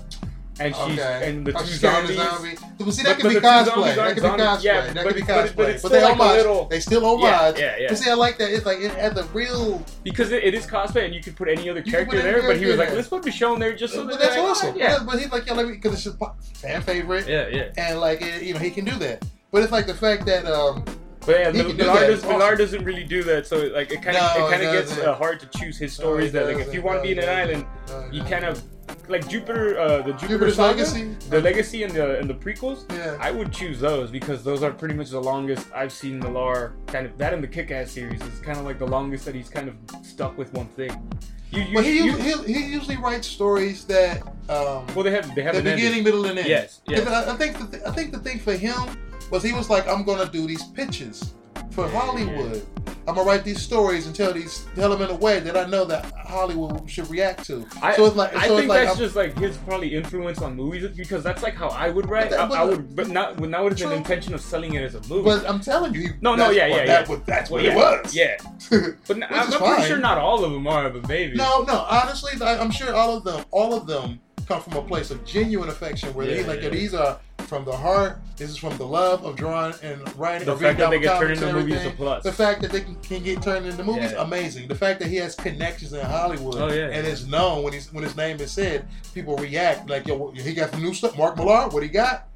And she's Okay. and the Oh, two she's carrying zombies. a zombie. But see, But- that could but be cosplay. That could be cosplay. Yeah, that but- could be but- but cosplay. it's But they still like a homage. little- They still homage. Yeah, yeah, yeah. But see, I like that. It's like it had the real. Because it, it is cosplay, and you could put any other can character there. But he was like. "Let's put Michonne there just so but that that's like, awesome. "Oh, Yeah, But he's like, yeah, like because it's his fan favorite, yeah, yeah." and like it, you know he can do that. But it's like the fact that um, But yeah, He Mil- can do Millar, that. does, awesome. doesn't really do that. So like it kind of No, it kind of gets uh, hard to choose his stories. it that like if you want to No, be in an island, you kind of like Jupiter, uh, the Jupiter Jupiter's Saga, Legacy. the Legacy and the and the prequels. Yeah. I would choose those because those are pretty much the longest I've seen Millar kind of that in the Kick-Ass series is kind of like the longest that he's kind of stuck with one thing. You, you, But he, you- usually, he, he usually writes stories that um, well they have they have the an ending. beginning, middle, and end. Yes, yes. I, I think the th- I think the thing for him was he was like, I'm gonna do these pitches for Yeah, Hollywood. I'm gonna write these stories and tell these tell them in a way that I know that Hollywood should react to. I, so it's like I think like that's I'm- just like his probably influence on movies because that's like how I would write. But that- I, I would, but not not with an True. intention of selling it as a movie. But I'm telling you, No, no, yeah, what, yeah, that yeah. was- that's Well, what yeah, it was. Yeah, but I'm, pretty sure not all of them are, but maybe. No, no. Honestly, I, I'm sure all of them, all of them, come from a place of genuine affection, where they like yeah. these are from the heart. This is from the love of drawing and writing. the fact that they get turned into movies is a plus. The fact that they can, can get turned into movies, Yeah. amazing. The fact that he has connections in Hollywood Oh, yeah. and is known when he's when his name is said, people react like, yo, he got some new stuff. Mark Millar, what he got?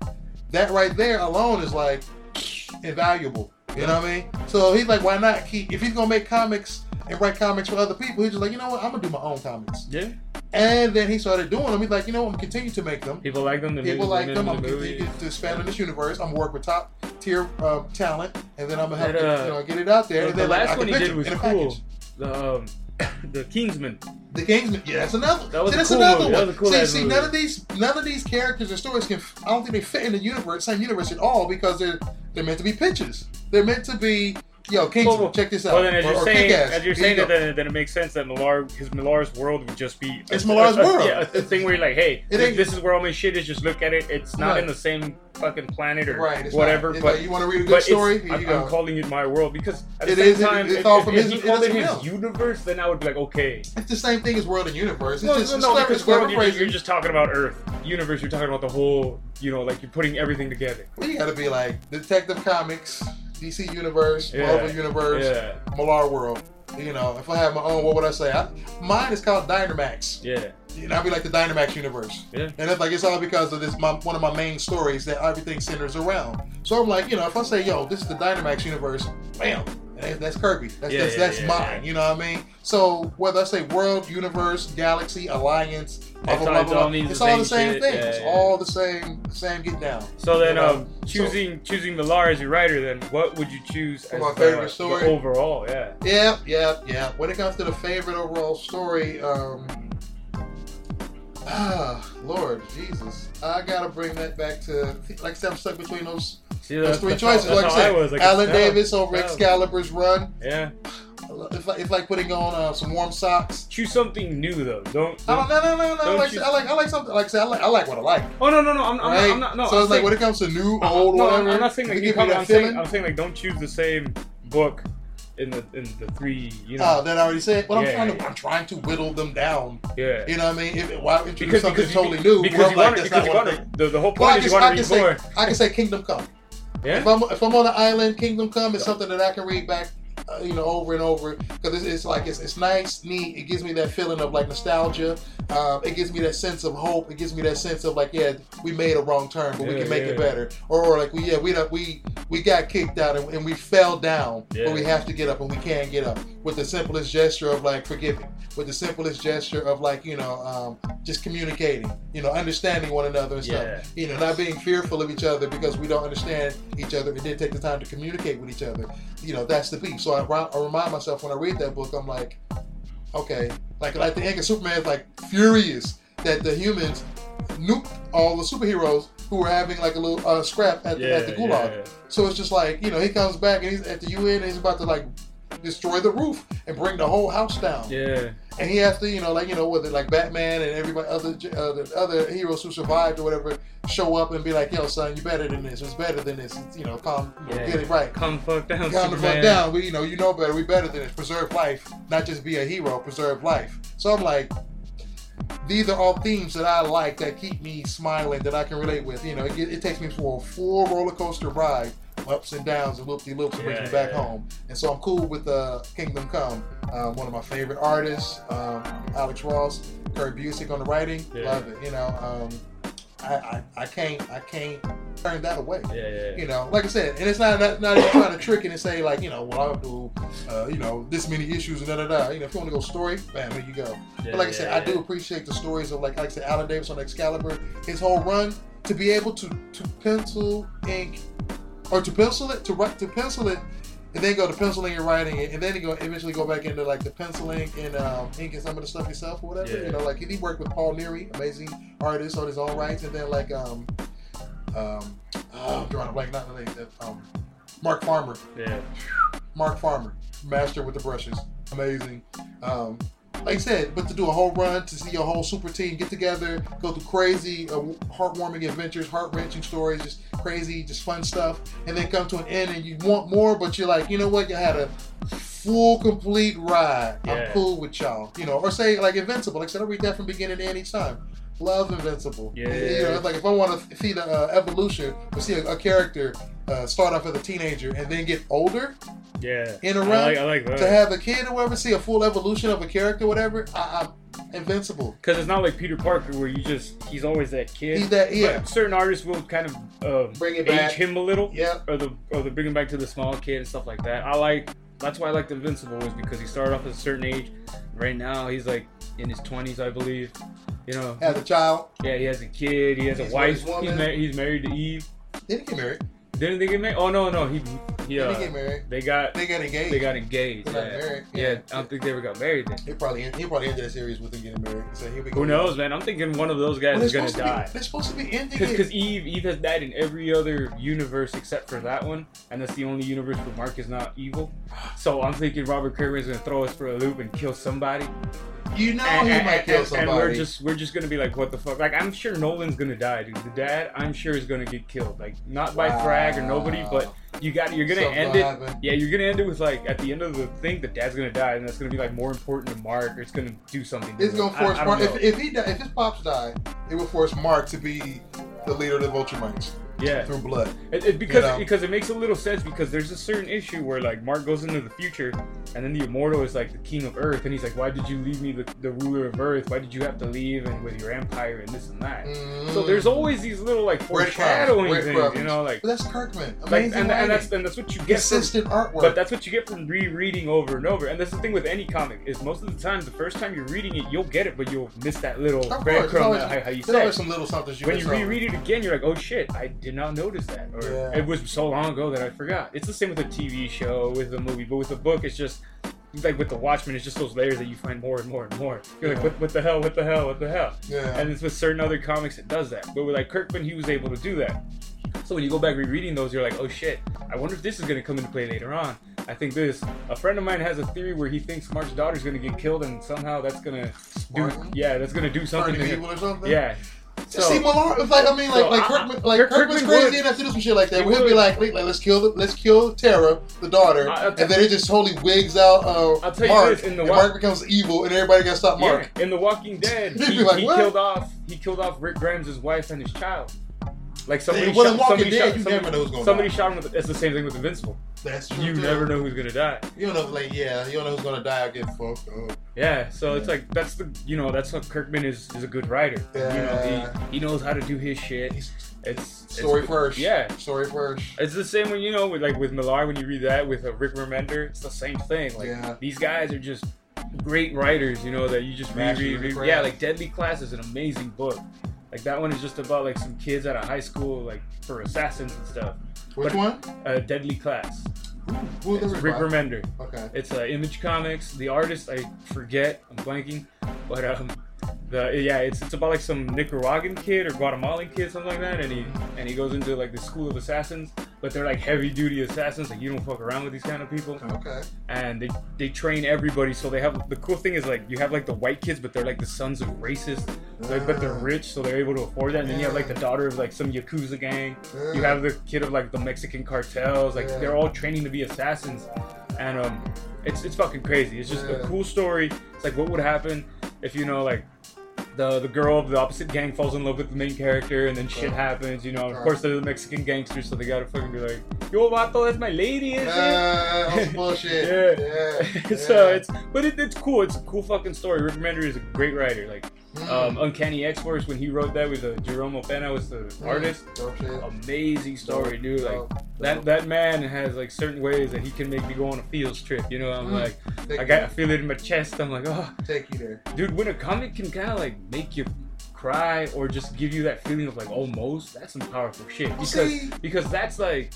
That right there alone is like invaluable. You know what I mean? So he's like, why not keep? If he's gonna make comics and write comics for other people, he's just like, you know what? I'm gonna do my own comics. yeah, And then he started doing them. He's like, you know, what? I'm gonna continue to make them. people like them. The People like the them. I'm gonna movie. continue to expand on this universe. I'm gonna work with top tier uh, talent, and then I'm gonna help That, uh, you know, get it out there. The, and then, like, I last can one he did was cool. The um, the Kingsman. The Kingsman, yeah, that's another. That was see, that's cool another movie. one. That cool see, see, movie. none of these, none of these characters and stories can. I don't think they fit in the universe, same universe at all, because they're they're meant to be pitches. They're meant to be, yo, Kingsman, Well, check this out. Well, then as or, you're or saying, as you're Here saying you that, then, then it makes sense that Millar, his Millar's world would just be. It's a- Millar's a- world. Yeah, a, thing where you're like, hey, It ain't- this is where all my shit is. Just look at it. It's not Right. in the same fucking planet or right, whatever. Not, but like, you want to read a good story? I'm, go. I'm calling it my world because at the It same is- it- time, it's if, all from if his- he it it his universe, then I would be like, okay. It's the same thing as world and universe. It's No, just no, no, because world, you're, just, phrasing. you're just talking about Earth. Universe, you're talking about the whole, you know, like you're putting everything together. You gotta be like Detective Comics, DC Universe, Yeah. Marvel Universe, Yeah, Millar World. You know, if I have my own, what would I say? I, mine is called Dynamax. yeah, You know, I'd be like the Dynamax universe. Yeah. And it's like it's all because of this my, one of my main stories that everything centers around. So I'm like, you know, if I say, yo, this is the Dynamax universe, bam. That's, Kirby. That's Yeah, that's, yeah, that's yeah, mine. You know what I mean? So whether I say world, universe, galaxy, alliance, blah It's blah all- blah, it blah, all it's the all the same shit. thing. It's all the same same get down. So then, You know, um, choosing choosing Millar as your writer, then what would you choose as my favorite the story? overall? Yeah, Yeah, yeah, yeah. When it comes to the favorite overall story, um, ah, Lord Jesus, I gotta bring that back to like I said, I'm stuck between those see, those three how- choices. that's Like I how I said, was. Could Alan. Davis over Yeah. Excalibur's run. Yeah, It's like it's like putting on uh, some warm socks. choose something new though. Don't. I don't, don't no, no, no, no. Don't like, you- I like, I like something. Like I said, I like, I like what I like. oh no, no, no. I'm, I'm, not, I'm not. No, so I'm it's like when it comes to new, I'm- old, no, whatever. I'm, not saying like you come. that I'm saying, feeling. I'm saying like don't choose the same book in the in the three. You know. Oh, that I already said. But Yeah, I'm trying to, yeah. I'm trying to whittle them down. yeah. You know what I mean? If, why introduce Because something because totally you, new? because you like, want because you want to the, the whole Well, point I is you can, want to read more. say I can say Kingdom Come. Yeah. If I'm if I'm on an island, Kingdom Come is something that I can read back, uh, you know, over and over because it's, it's like it's, it's nice, neat. It gives me that feeling of like nostalgia. Um, it gives me that sense of hope. It gives me that sense of like, yeah, we made a wrong turn, but we can make it better. Or, or like we yeah we we we got kicked out and, and we fell down, Yeah. but we have to get up and we can get up with the simplest gesture of like forgiving, with the simplest gesture of like you know um, just communicating, you know, understanding one another and stuff Yeah. you know, not being fearful of each other because we don't understand each other and didn't take the time to communicate with each other. You know, that's the beef. So I, I remind myself when I read that book, I'm like, okay, like like the of Superman is like furious that the humans nuked all the superheroes who were having like a little uh, scrap at, Yeah, the, at the gulag. yeah, So it's just like you know, he comes back and he's at the UN and he's about to like destroy the roof and bring the whole house down yeah. and he has to, you know, like you know, whether like Batman and everybody other uh, the other heroes who survived or whatever show up and be like, "Yo, son, you're better than this. It's better than this. It's, you know, calm, you know, get it right. Calm the fuck down, Calm the fuck down. We, you know, you know better. We better than this. Preserve life, not just be a hero. Preserve life. So I'm like, these are all themes that I like that keep me smiling that I can relate with. You know, it, it takes me for a full roller coaster ride, ups and downs and de loops, and brings me back yeah. home. And so I'm cool with uh, Kingdom Come. Um, one of my favorite artists, um, Alex Ross, Kurt Busiek on the writing, Yeah. love it. You know, um, I, I I can't I can't turn that away. Yeah, yeah. You know, like I said, and it's not not, not even trying to trick it and say like, you know, well I'll do, uh, you know, this many issues and da da da. You know, if you want to go story, bam, here you go. yeah But like I yeah, said, I do appreciate the stories of like like I said, Alan Davis on Excalibur, his whole run to be able to to pencil ink or to pencil it to write to pencil it. And then go to penciling and writing it, and then you go eventually go back into like the penciling and um, inking some of the stuff yourself or whatever. Yeah. You know, like he worked with Paul Neary, amazing artist on his own rights, and then like um um oh, drawing a blank, not the name, um Mark Farmer. Yeah. Mark Farmer, master with the brushes, amazing. Um, like I said, but to do a whole run, to see your whole super team get together, go through crazy, uh, heartwarming adventures, heart wrenching stories, just crazy, just fun stuff, and then come to an end and you want more, but you're like, you know what, you had a full, complete ride. Yeah. I'm cool with y'all, you know, or say like Invincible. Like I said, I read that from beginning to end each time. Love Invincible. Yeah. You know, it's like if I want to see the uh, evolution, or see a, a character uh, start off as a teenager and then get older, Yeah. In a run, like, I like that. to have a kid or whatever, see a full evolution of a character, whatever, I, I'm invincible. Because it's not like Peter Parker where you just he's always that kid. He's that, yeah. But certain artists will kind of uh, Bring it age back. him a little, Yeah. or the or they bring him back to the small kid and stuff like that. I like that's why I liked Invincible was because he started off at a certain age. Right now he's like in his twenties, I believe. You know, As a child, yeah, he has a kid, he has He's a wife. He's, mar- he's married to Eve. didn't get married. Didn't they get married? Oh no, no, he he Didn't uh, get married. they got They got engaged. they got engaged. Not Yeah. married. yeah, I don't think they ever got married then. He probably he probably ended that series with them getting married. So here we go. Who knows, man? I'm thinking one of those guys Well, is gonna to die. Be, they're supposed to be ending it. Because Eve, Eve has died in every other universe except for that one, and that's the only universe where Mark is not evil. So I'm thinking Robert Kirkman is gonna throw us for a loop and kill somebody, You know and, he and- might kill somebody. and we're just we're just gonna be like, what the fuck? Like I'm sure Nolan's gonna die, dude. The dad, I'm sure is gonna get killed. Like not by Thragg or nobody, but you got you're gonna Something end it. happen. Yeah, you're gonna end it with like at the end of the thing, the dad's gonna die, and that's gonna be like more important to Mark, or it's gonna do something. to It's him. gonna force I don't Mark. If, if he die, if his pops die, it will force Mark to be the leader of the Viltrum yeah. through blood. It, it, because know? because it makes a little sense because there's a certain issue where like Mark goes into the future and then the immortal is like the king of Earth and he's like, why did you leave me the, the ruler of Earth? Why did you have to leave and with your empire and this and that? So Mm. there's always these little like foreshadowing things, breadcrumbs. you know, like But that's Kirkman. like Amazing and, writing. and that's and that's what you get from artwork. but that's what you get from rereading over and over. And that's the thing with any comic is most of the time the first time you're reading it you'll get it, but you'll miss that little of course, there's breadcrumb how, how you there's always some little something you when you reread it again, you're like, oh shit, I did not notice that. Or Yeah. it was so long ago that I forgot. It's the same with a TV show, with a movie, but with a book, it's just like with the Watchmen, it's just those layers that you find more and more and more. You're Yeah. like, what, what the hell, what the hell, what the hell? Yeah. And it's with certain other comics it does that. But with like Kirkman, he was able to do that. So when you go back rereading those, you're like, oh shit, I wonder if this is gonna come into play later on. I think this. A friend of mine has a theory where he thinks Mark's daughter's gonna get killed, and somehow that's gonna do, yeah, that's gonna do something. To him. or something. Yeah. So, See, Millar, it's like I mean, like So, like I- Kirkman, like Kirk- Kirkman's Kirkman crazy would- enough to do some shit like that. He Where he'll be like, like, let's kill the, let's kill Terra, the daughter, I- and then it just totally wigs out uh, I'll tell you Mark, this, in the and Mark becomes evil, and everybody got to stop Mark. Yeah, in The Walking Dead, he, like, he killed off he killed off Rick Grimes' wife and his child. Like somebody well, shot, Walking somebody Dead, shot, you somebody, never know who's gonna somebody die. shot him with. It's the same thing with Invincible. That's true. You too. never know who's gonna die. You don't know, like yeah, you don't know who's gonna die or get fucked up. Yeah, so it's like that's the you know that's what Kirkman is is a good writer. You Yeah. know he, he knows how to do his shit. He's It's it's story good. first. Yeah, story first. It's the same when you know with like with Millar when you read that with uh, Rick Remender, it's the same thing. Like Yeah. these guys are just great writers, you know, that you just read, read, read. Yeah, like Deadly Class is an amazing book. Like that one is just about like some kids at a high school like for assassins and stuff. Which But- one? Uh, Deadly Class. Who it? Rick Remender. Okay. It's uh, Image Comics. The artist I forget, I'm blanking, but um, the yeah, it's it's about like some Nicaraguan kid or Guatemalan kid, something like that, and he and he goes into like the school of assassins, but they're like heavy duty assassins, like you don't fuck around with these kind of people, Okay. and they they train everybody. So they have the cool thing is like you have like the white kids, but they're like the sons of racists, like, but they're Ah. rich, so they're able to afford that. And then you have like the daughter of like some yakuza gang. You have the kid of like the Mexican cartels. Like they're all training to be assassins, and um, it's it's fucking crazy. It's just a cool story. It's like what would happen if you know like the the girl of the opposite gang falls in love with the main character, and then shit Right. happens. You know, of course they're the Mexican gangsters, so they gotta fucking be like, "Yo, vato, that's my lady, is it?" Uh, that's bullshit. Yeah. Yeah. so yeah. it's, but it, it's cool. It's a cool fucking story. Rick Remender is a great writer. Like. Um, Uncanny X Force when he wrote that with uh, Jerome Opeña was the Mm. artist. Amazing story, dude. Like Dope, that dope. that man has like certain ways that he can make me go on a fields trip. You know, I'm Mm. like, I got I feel it in my chest. I'm like, oh, take you there. dude. When a comic can kind of like make you cry or just give you that feeling of like almost, that's some powerful shit. Because See, because that's like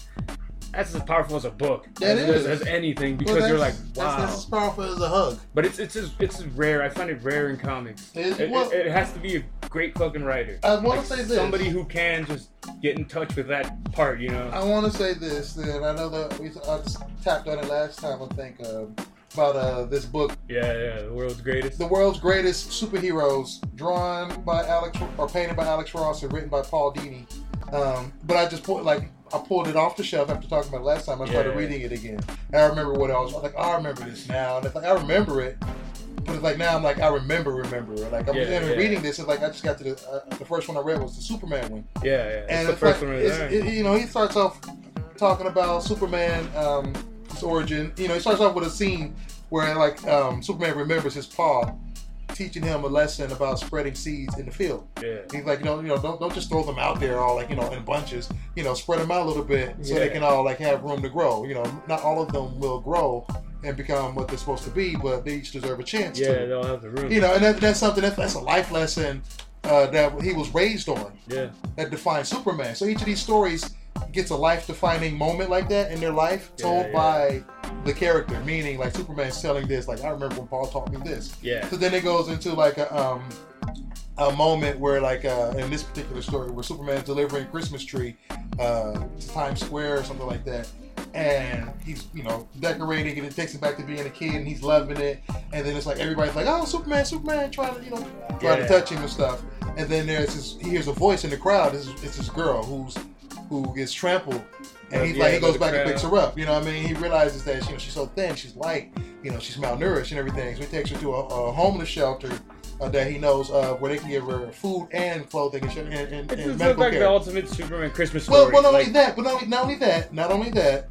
that's as powerful as a book. That as, is. as, as anything. well, Because you're like, wow. That's, that's as powerful as a hug. But it's it's as- it's as rare. I find it rare in comics. It- It, well- it, it has to be a great fucking writer. I want Like, to say this. somebody who can just get in touch with that part. You know. I want to say this. Then I know that we I just tapped on it last time. I think um, about uh, this book, Yeah, yeah. The world's greatest. "The World's Greatest Superheroes," drawn by Alex or painted by Alex Ross and written by Paul Dini. Um, but I just put like I pulled it off the shelf after talking about it last time. I started Yeah. reading it again. And I remember what I was like. I remember this now, and it's like I remember it. But it's like now I'm like I remember, remember. Like I'm Yeah, yeah. reading this. It's like I just got to the uh, the first one I read was the Superman one. Yeah, yeah. That's and the it's first like, one it's, it, you know, he starts off talking about Superman, um, his origin. You know, he starts off with a scene where like um, Superman remembers his pa teaching him a lesson about spreading seeds in the field. yeah. He's like, you know, you know, don't don't just throw them out there all like you know in bunches. You know, spread them out a little bit so they can all like have room to grow. You know, not all of them will grow and become what they're supposed to be, but they each deserve a chance Yeah, to. they all have the room. You know, and that, that's something that, that's a life lesson uh, that he was raised on Yeah. that defines Superman. So each of these stories gets a life-defining moment like that in their life, told yeah. by the character. Meaning, like Superman's telling this, like I remember when Paul taught me this. Yeah. So then it goes into like a um a moment where like uh in this particular story where Superman's delivering a Christmas tree uh to Times Square or something like that. And he's, you know, decorating and it takes him back to being a kid and he's loving it. And then it's like everybody's like, Oh, Superman, Superman, trying to, you know, trying Yeah. to touch him and stuff. And then there's this he hears a voice in the crowd. It's, it's this girl who's who gets trampled. And he's Yeah, like he goes back and picks her up. You know what I mean? He realizes that you know she's so thin, she's light, you know, she's malnourished and everything. So he takes her to a, a homeless shelter uh, that he knows uh, where they can give her food and clothing and, and, and, It's, and it's medical like care. the ultimate Superman Christmas story. Well, well, not like, only that, but not only, not only that, not only that,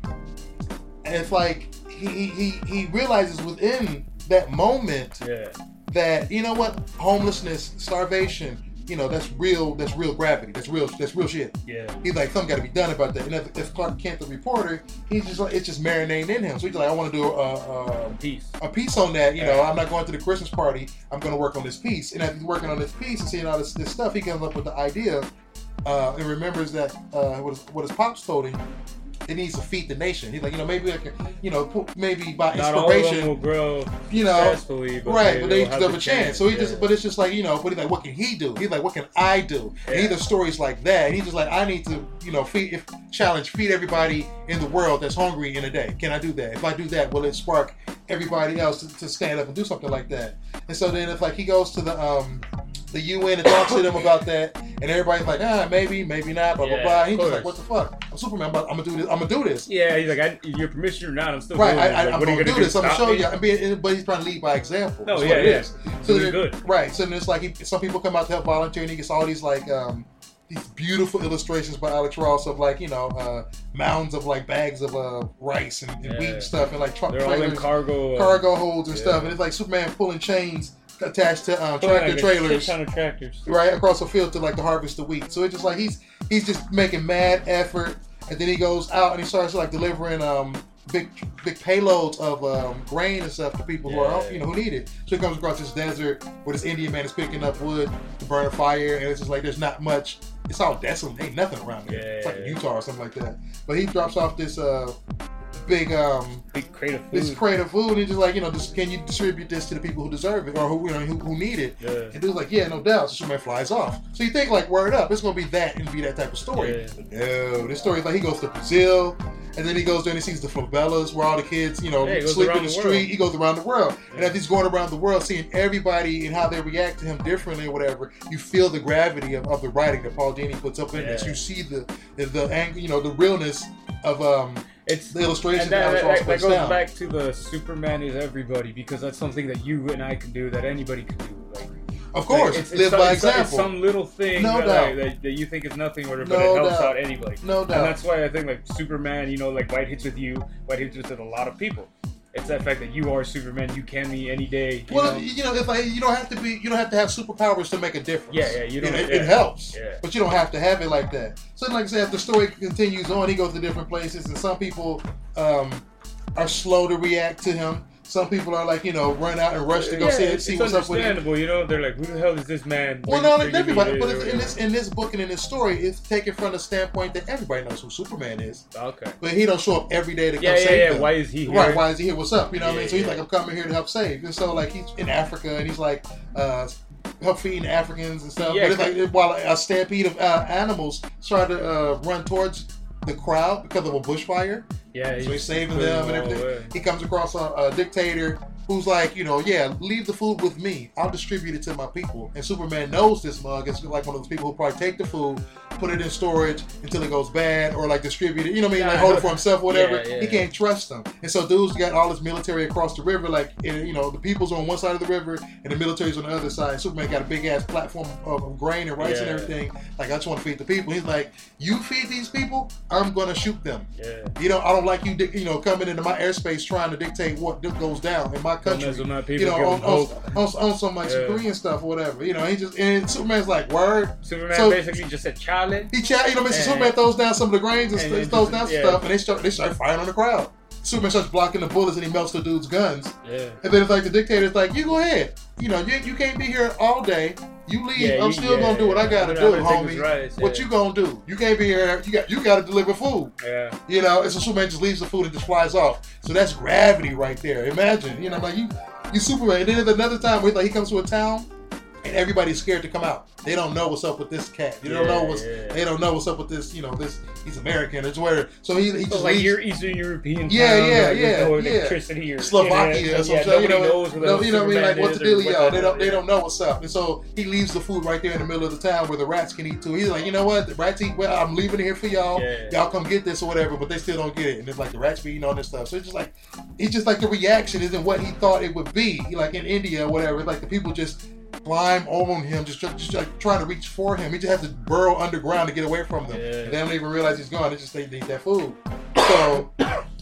and it's like he, he he he realizes within that moment Yeah. that you know what homelessness, starvation, you know that's real. That's real gravity. That's real. That's real shit. Yeah. He's like, something got to be done about that. And if, if Clark Kent, the reporter, he's just like, it's just marinating in him. So he's like, I want to do a, a, Peace. a piece on that. You know, I'm not going to the Christmas party. I'm going to work on this piece. And as he's working on this piece and seeing all this, this stuff, he comes up with the idea uh, and remembers that uh, what, his, what his pops told him. It needs to feed the nation. He's like, you know, maybe I can, you know, maybe by Not all of them inspiration, will grow you know, but right? they, But they have deserve a chance. So he just, but it's just like you know, but he's like, what can he do? He's like, what can I do? And Yeah. he does stories like that. And he's just like, I need to, you know, feed, if challenge, feed everybody in the world that's hungry in a day. Can I do that? If I do that, will it spark everybody else to, to stand up and do something like that? And so then it's like he goes to the um the UN and talks to them about that, and everybody's like, ah, maybe, maybe not, blah blah Yeah, blah. of He's just like, what the fuck? I'm Superman. I'm, I'm gonna do this. I'm gonna do this. yeah, he's like, I, your permission or not, I'm still Right, I. I, Like, gonna, you do gonna this. I'm gonna show me? you. I'm being, but he's trying to lead by example. No, That's yeah, what it yeah. So then, good. right. So then it's like he, some people come out to help volunteer, and he gets all these like um, these beautiful illustrations by Alex Ross of like you know uh, mounds of like bags of uh, rice and, and wheat Yeah. and stuff, and like truck They're all in trailers, cargo. uh, cargo holds and yeah. stuff, and it's like Superman pulling chains attached to pulling, tractor trailers. tractors. Right across the field to like to harvest the wheat. So it's just like he's he's just making mad effort, and then he goes out and he starts like delivering um big big payloads of um, grain and stuff to people who are you know who need it. So he comes across this desert where this Indian man is picking up wood to burn a fire, and it's just like there's not much. It's all desolate. Ain't nothing around there. It's like Yeah. Utah or something like that. But he drops off this uh big um Big crate of food. this crate of food, and he's just like you know just can you distribute this to the people who deserve it or who you know who, who need it. Yeah. And dude's like, yeah, no doubt. So Superman flies off. So you think like, word up, it's gonna be that and be that type of story. Yeah. But No, this story is like he goes to Brazil, and then he goes there and he sees the favelas where all the kids, you know, Yeah, sleep in the the street. He goes around the world, and as he's going around the world, seeing everybody and how they react to him differently or whatever, you feel the gravity of, of the writing that Paul Dini puts up in this. You see the the, the ang- you know, the realness of um It's the illustration that, that, that, that, goes down. back to the Superman is everybody because that's something that you and I can do that anybody can do. Like Of course, Like, it's, live it's, by it's, example. some little thing No that, doubt. like, that, that you think is nothing, or but No it helps doubt. out anybody. no doubt. And that's why I think like Superman, you know, like white hits with you, white hits with a lot of people. It's that fact that you are Superman. You can be any day. You Well, know? you know, if I, you don't have to be, you don't have to have superpowers to make a difference. Yeah, yeah, you don't- know, it, yeah. it helps, Yeah. but you don't have to have it like that. So, like I said, if the story continues on, he goes to different places, and some people um, are slow to react to him. Some people are like, you know, run out and rush to go yeah, see, it's, see what's up with him. understandable. You know, they're like, who the hell is this man? Well, not me everybody, but it's, in this in this book and in this story, it's taken from the standpoint that everybody knows who Superman is. Okay. but he don't show up every day to come Yeah, yeah, save yeah. them. Why is he here? Right, why is he here? What's up? You know what I mean? So he's yeah. like, I'm coming here to help save. And so, like, he's in Africa and he's like, uh, help feeding Africans and stuff. Yeah, but it's like, while a stampede of uh, animals try to uh, run towards the crowd because of a bushfire, Yeah, so he's saving them and everything. He comes across a, a dictator who's like, you know, yeah, leave the food with me. I'll distribute it to my people. And Superman knows this mug. It's like one of those people who probably take the food, put it in storage until it goes bad, or like distribute it. You know what I mean? Like hold it for himself, or whatever. Yeah, yeah. He can't trust them. And so dude's got all his military across the river. Like, eh, you know, the people's on one side of the river and the military's on the other side. Superman got a big ass platform of, grain and rice and everything. Like, I just want to feed the people. He's like, you feed these people, I'm gonna shoot them. Yeah. You know, I don't like you, you know, coming into my airspace trying to dictate what goes down in my Don't mess with my people. You know, on, on, on, on some like Yeah. Korean stuff or whatever. You know, he just and Superman's like, word. Superman so- basically just said, "Charlie." He chat, you know, Mr. Superman throws down some of the grains and, and st- throws down some yeah. stuff, and they start they start firing on the crowd. Superman starts blocking the bullets and he melts the dude's guns. Yeah. And then it's like the dictator's like, you go ahead. You know, you, you can't be here all day. You leave. Yeah, I'm you- still yeah, gonna do what I gotta do, homie. right, What you gonna do? You can't be here. You got you got to deliver food. Yeah. You know, and so Superman just leaves the food and just flies off. So that's gravity right there. Imagine, you know, like you, you Superman. And then there's another time where like he comes to a town, and everybody's scared to come out. They don't know what's up with this cat. They don't Yeah, know what's. yeah. They don't know what's up with this. You know, this he's American. It's where. So he, he So just like leaves. your Eastern European Yeah, yeah, like, yeah, no yeah. electricity or Slovakia internet, or yeah, shit, you know, knows no, you know what I mean? Like, what's the deal, y'all? They don't, they don't know what's up, and so he leaves the food right there in the middle of the town where the rats can eat too. He's like, you know what? The rats eat well. I'm leaving it here for y'all. Yeah. Y'all come get this or whatever, but they still don't get it, and it's like the rats be eating all this stuff. So it's just like, it's just like the reaction isn't what he thought it would be. Like in India or whatever, like the people just climb on him, just, just like trying to reach for him. He just has to burrow underground to get away from them. Yeah. And they don't even realize he's gone. They just they need that food. So,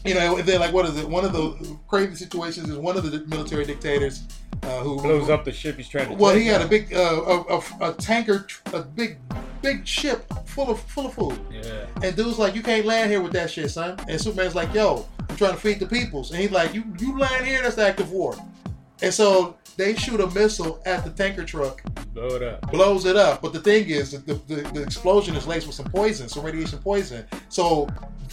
you know, and then like what is it? One of the crazy situations is one of the military dictators uh, who blows up the ship he's trying to. Well, he had a big uh, a, a, a tanker, a big big ship full of full of food. Yeah. And dude's like, you can't land here with that shit, son. And Superman's like, yo, I'm trying to feed the peoples. And he's like, you you land here, that's active war. And so they shoot a missile at the tanker truck, Blow it up. blows it up. But the thing is, the, the, the explosion is laced with some poison, some radiation poison. So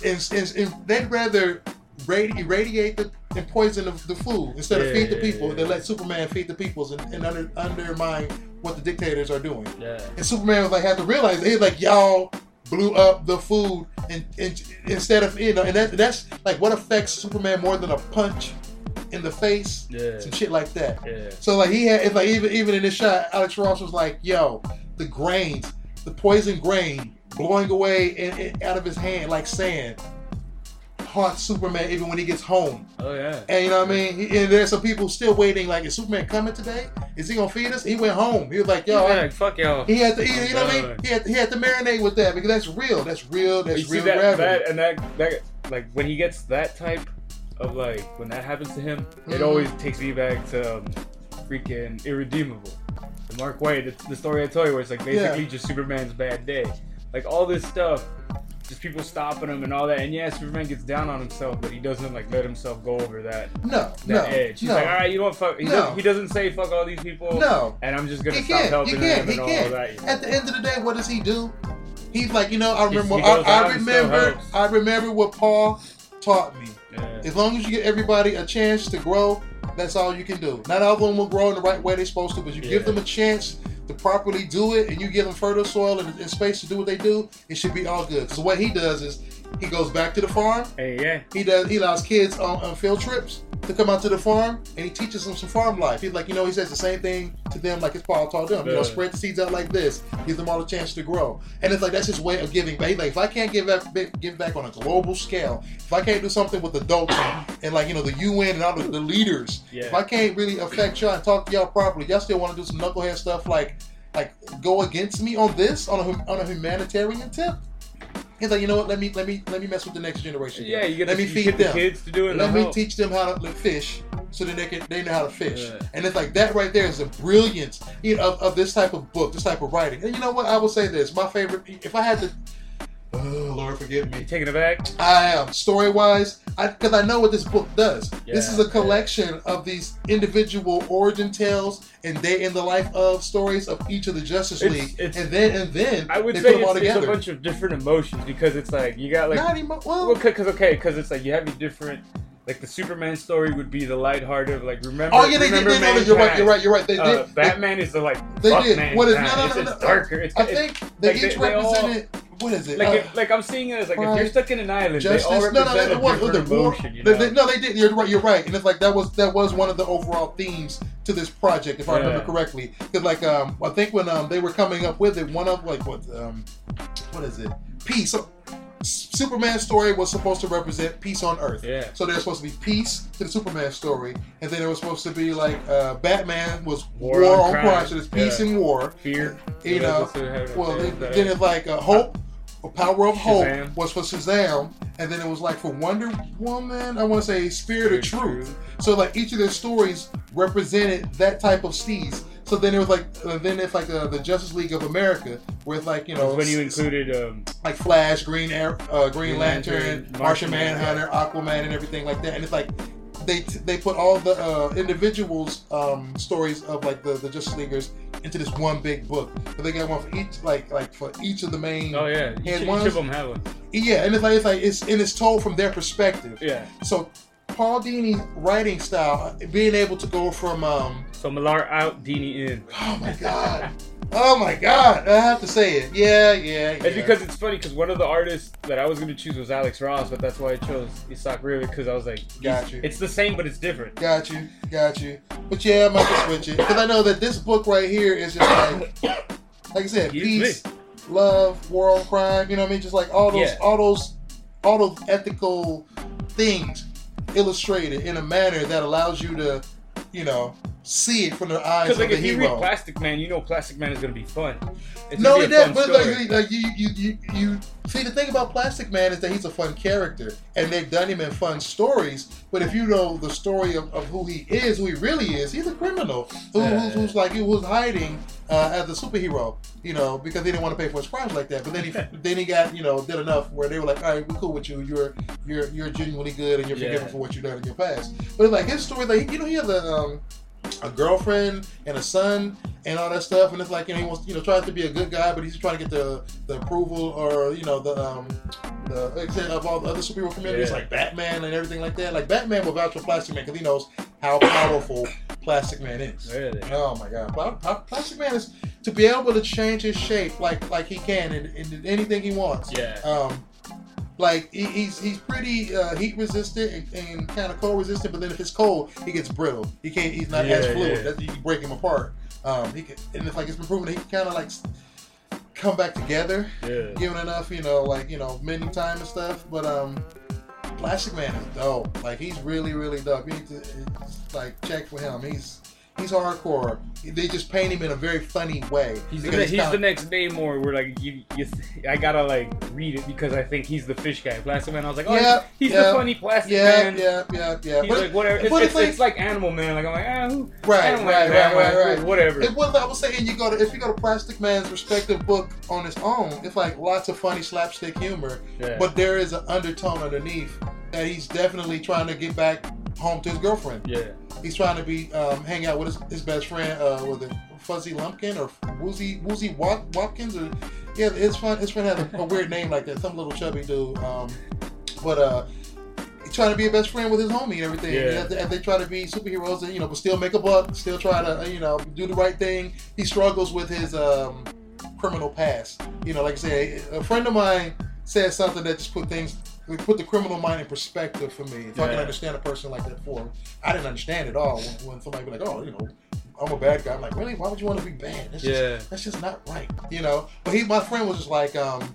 in, in, in, they'd rather radi- irradiate the, and poison the, the food instead of feed the yeah, people. yeah. They let Superman feed the peoples and, and under, undermine what the dictators are doing. Yeah. And Superman was like had to realize he's like y'all blew up the food and, and instead of you know and that, that's like what affects Superman more than a punch in the face, Yeah. some shit like that. Yeah. So like he had it's like even even in this shot, Alex Ross was like, yo, the grains, the poison grain blowing away in, in- out of his hand like sand. Haunts Superman even when he gets home. Oh yeah. And you know what I mean? He- And there's some people still waiting, like, is Superman coming today? Is he gonna feed us? He went home. He was like, yo, like, fuck y'all. he had to eat, you know what I mean? Oh, he had, he had to marinate with that because that's real. That's real. That's you see real that, that and that that like when he gets that type of like when that happens to him, it Mhm. always takes me back to um, freaking irredeemable. The Mark Waid, the, the story I told you, where it's like basically just Superman's bad day. Like all this stuff, just people stopping him and all that. And yeah, Superman gets down on himself, but he doesn't like let himself go over that no, that no, edge. He's no, like, all right, you don't fuck. He, No. doesn't, he doesn't say fuck all these people. no. And I'm just gonna He stop helping He can't. them He and all that. At the end of the day, what does he do? He's like, you know, I remember. I, I remember. I remember what Paul taught me. Yeah. As long as you get everybody a chance to grow, that's all you can do. Not all of them will grow in the right way they're supposed to, but you give them a chance to properly do it, and you give them fertile soil and, and space to do what they do. It should be all good. So what he does is he goes back to the farm. Hey, yeah. He does. He allows kids on, on field trips. to come out to the farm and he teaches them some farm life. He's like, you know, he says the same thing to them like his father taught them. You know, spread the seeds out like this, give them all a chance to grow. And it's like that's his way of giving back. He's like, if I can't give back, give back on a global scale, if I can't do something with adults and, and like you know the UN and all the, the leaders, Yeah. if I can't really affect y'all and talk to y'all properly, y'all still want to do some knucklehead stuff like like go against me on this on a on a humanitarian tip. He's like, you know what? Let me let me let me mess with the next generation. Yeah, you get let the, me feed get the them. kids to do it. Let me help. teach them how to fish so that they can they know how to fish. Yeah. And it's like that right there is the brilliance you know, of, of this type of book, this type of writing. And you know what? I will say this: my favorite. If I had to, oh Lord, forgive me. Taking it back? I am story wise, because I, know what this book does. this is a yeah. collection of these individual origin tales and day in the life of stories of each of the Justice It's- League, it's- and then and then I would they say put them all it's, it's a bunch of different emotions because it's like you got like Not emo- well, because okay, because it's like you have these different. Like the Superman story would be the lighthearted, like remember. oh yeah, they did. They, no, you're right. You're right. You're right. They Uh, did. they- Batman is the like They did. man. What is- no, no, it's, no, no. darker. It's, I think they like, each they- they represented. What is it? like Uh, like I'm seeing it as like if you're stuck in an island, Justice. they all No, no, represent no, a different war- emotion. You they- know? they- no, they did. You're right. You're right. And it's like that was that was one of the overall themes to this project, if I remember correctly. Because like um, I think when um they were coming up with it, one of like what um, what is it? Peace. So, Superman's story was supposed to represent peace on Earth. Yeah. So there's supposed to be peace to the Superman story, and then it was supposed to be like uh, Batman was war, War on crime. crime. So there's peace Yeah. and war. Fear. You Yeah, know, that's what happened. Well, then, then it's like uh, hope, or power of hope was for Shazam, and then it was like for Wonder Woman. I want to say Spirit of Spirit of Truth. Truth. So like each of their stories represented that type of steez. So then it was like uh, then it's like uh, the Justice League of America, where it's like you know when you included um, like Flash, Green Air, uh, Green, Green Lantern, Lantern, Martian Martian Manhunter, Aquaman, and everything like that. And it's like they they put all the uh, individuals' um, stories of like the, the Justice Leaguers into this one big book. But they got one for each like like for each of the main. oh yeah, each, Had each ones- of them have one. Yeah, and it's like it's like it's and it's told from their perspective. Yeah. So Paul Dini's writing style, being able to go from um, So Millar out, Dini in. oh my god, oh my god, I have to say it. Yeah, yeah, yeah. It's because it's funny because one of the artists that I was gonna choose was Alex Ross, but that's why I chose Isaac River because I was like, Got you. It's the same, but it's different. Got you, got you. But yeah, I might just switch it because I know that this book right here is just like, like I said, Excuse peace, love, war on crime. You know what I mean? Just like all those, Yeah. all those, all those ethical things illustrated in a manner that allows you to, you know, see it from the eyes of like the hero. Because if you read Plastic Man, you know Plastic Man is gonna be fun. It's no, it fun But like, like you, you, you, you see the thing about Plastic Man is that he's a fun character, and they've done him in fun stories. But if you know the story of, of who he is, who he really is, he's a criminal who, Yeah. who's, who's like he was hiding uh, as a superhero, you know, because he didn't want to pay for his crimes like that. But then he then he got you know did enough where they were like, all right, we're cool with you. You're you're you're genuinely good, and you're Yeah. forgiven for what you've done in your past. But like his story, like you know, he has a um, a girlfriend and a son and all that stuff, and it's like you know he wants you know tries to be a good guy, but he's trying to get the the approval or you know the um the extent of all the other superhero communities Yeah. like Batman and everything like that. Like Batman will vouch for Plastic Man because he knows how powerful Plastic Man is. Really? Oh my God, Pla- Pla- Plastic Man is to be able to change his shape like like he can in anything he wants. Yeah. Um, like he, he's he's pretty uh, heat resistant and, and kind of cold resistant, but then if it's cold, he gets brittle. He can't. He's not as fluid. yeah. You can break him apart. Um, he can, and it's like it's been proven that he can kind of like come back together, Yeah. given enough, you know, like you know, mending time and stuff. But um, Plastic Man is dope. Like he's really really dope. You need to like check for him. He's he's hardcore. They just paint him in a very funny way. He's, the, he's kinda- the next Namor where like you, you I gotta like read it because I think he's the fish guy. Plastic Man. I was like, oh, Yeah, he's yeah, the funny plastic Yeah, man. yeah, yeah, yeah. He's But- like whatever. It's, it's, like- it's like Animal Man. Like I'm like, ah, who? Right, Animal right, Man, right, right, right. Whatever. It was I was saying you go to if you go to Plastic Man's respective book on its own, it's like lots of funny slapstick humor, Yeah. but there is an undertone underneath that he's definitely trying to get back home to his girlfriend. yeah. He's trying to be um, hang out with his, his best friend, uh, was it Fuzzy Lumpkin or Woozy Woozy Wat, Watkins or yeah, his friend his friend had a, a weird name like that, some little chubby dude. Um, but uh, he's trying to be a best friend with his homie and everything. Yeah. As, as they try to be superheroes and you know, but still make a buck, still try to you know do the right thing. He struggles with his um, criminal past. You know, like I say, a friend of mine said something that just put things it put the criminal mind in perspective for me. If I can understand a person like that for, I didn't understand it all when, when somebody be like, oh, you know, I'm a bad guy. I'm like, really? Why would you want to be bad? That's just, Yeah. that's just not right, you know. But he, my friend, was just like, um,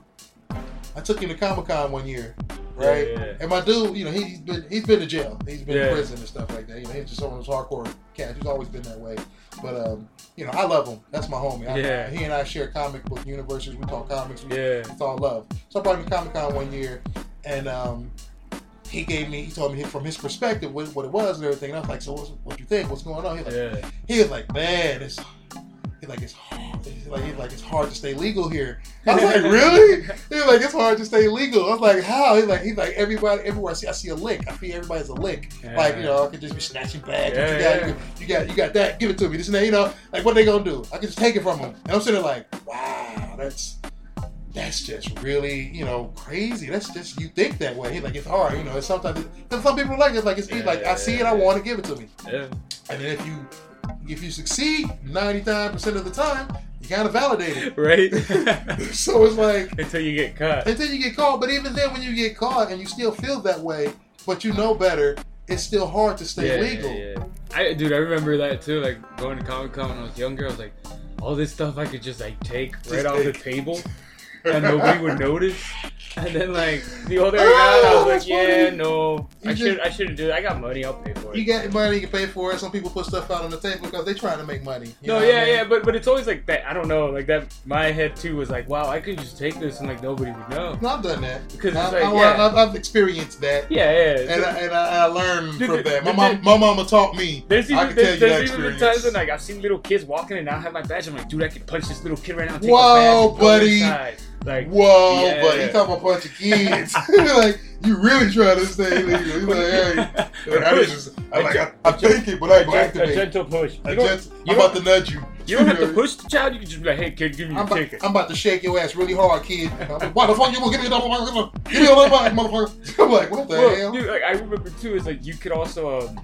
I took him to Comic Con one year, right? Yeah, yeah. And my dude, you know, he's been he's been to jail. He's been Yeah. in prison and stuff like that. You know, he's just one of those hardcore cats. He's always been that way. But um, you know, I love him. That's my homie. I, Yeah. he and I share comic book universes. We talk comics. We, Yeah. It's all love. So I brought him to Comic Con one year, and um, he gave me. He told me from his perspective what, what it was and everything. And I was like, so what's, what you think? What's going on? He's like, Yeah. he was like, man, it's. He's like it's hard. He's like he's like it's hard to stay legal here. I was like, really? He was like it's hard to stay legal. I was like, how? He's like he's like everybody everywhere I see I see a lick. I see everybody's a lick. Like you know I could just be snatching bags. Yeah, you, got, yeah. you got you got that. Give it to me. This and that. You know like what they gonna do? I can just take it from them. And I'm sitting there like, wow, that's that's just really you know crazy. That's just you think that way. Like it's hard. You know it's sometimes because some people like it. Like it's Yeah, like I see it. I want to give it to me. Yeah. And then if you if you succeed 99% of the time, you kind of validate it. Right. so it's like Until you get caught. until you get caught, but even then when you get caught and you still feel that way, but you know better, it's still hard to stay yeah, legal. Yeah, yeah. I, dude, I remember that too. Like going to Comic Con when I was younger, I was like, all this stuff I could just like take right off the table, and nobody would notice. And then like the older I got, I was Oh, like, yeah, funny. no, You I should, I shouldn't do it. I got money, I'll pay for it. You get money, you can pay for it. Some people put stuff out on the table because they're trying to make money. You no, know yeah, I mean? yeah, but but it's always like that. I don't know, like that. My head too was like, wow, I could just take this and like nobody would know. No, I've done that. Because I, it's like, I, yeah, have I've experienced that. yeah, yeah. And I, and I, I learned Dude, from the- that. My the- mom, my mama taught me. There's I even, can there's, tell you that there's even been experience. times when like I've seen little kids walking and not have my badge. I'm like, dude, I could punch this little kid right now. And take Whoa, his badge buddy. Like, Whoa, Yeah. but he talking about a bunch of kids. like you really trying to stay legal. He's like, hey, I push. just, I'm like, I, I take it, but I a, ain't gonna a gentle push. I You don't, I'm about to nudge you. you don't have to push the child. You can just be like, hey, kid, give me I'm your about, ticket. I'm about to shake your ass really hard, kid. Like, Why the fuck you gonna give me a double? Give me a little bite, motherfucker. I'm like, what the Well, hell? dude, like I remember too. Is like you could also, um,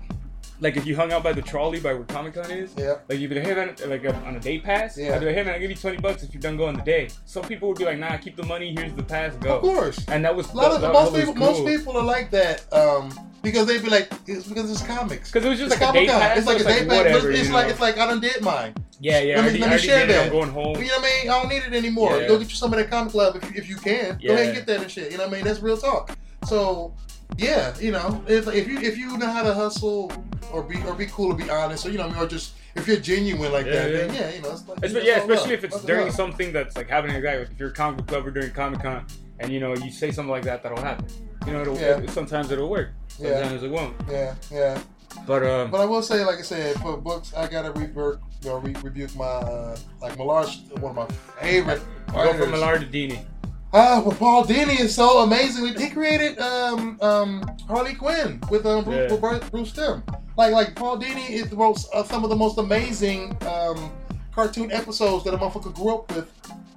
like if you hung out by the trolley by where Comic Con is. Yeah. Like you'd be like, hey man, like uh, on a day pass. Yeah. I'd be like, hey man, I'll give you twenty bucks if you're done going the day. Some people would be like, nah, keep the money. Here's the pass, go. Of course. And that was A lot of that, most people, most people are like that um, because they'd be like, it's because it's comics. Because it was just It's like a day Comic-Con. pass. It's like a day pass. whatever. It's you like it's like I done did mine. yeah, yeah. let me- already, let me share that. I'm going home. You know what I mean? I don't need it anymore. Yeah. Go get you some of that comic club if, if you can. Yeah. Go ahead and get that and shit. You know what I mean? That's real talk. So yeah, you know, if, if you if you know how to hustle or be or be cool or be honest or you know I mean, or just if you're genuine like Yeah, that, yeah. then yeah, you know, it's like it's yeah, all love. especially if it's during love. something that's like happening exactly. Like if you're a comic book lover during Comic Con, and you know you say something like that, that'll happen. You know, it'll, Yeah. it- sometimes it'll work. Yeah. Sometimes it won't. Yeah, yeah. But um, But I will say, like I said, for books, I gotta rebuke, you know, re- rebuke my uh, like Millar's one of my favorite. go from. Millar to Dini. Ah, well, Paul Dini is so amazing. He created um, um, Harley Quinn with um, Bruce, Yeah. with Bruce- Timm. Like, like Paul Dini is the most, uh, some of the most amazing um, cartoon episodes that a motherfucker grew up with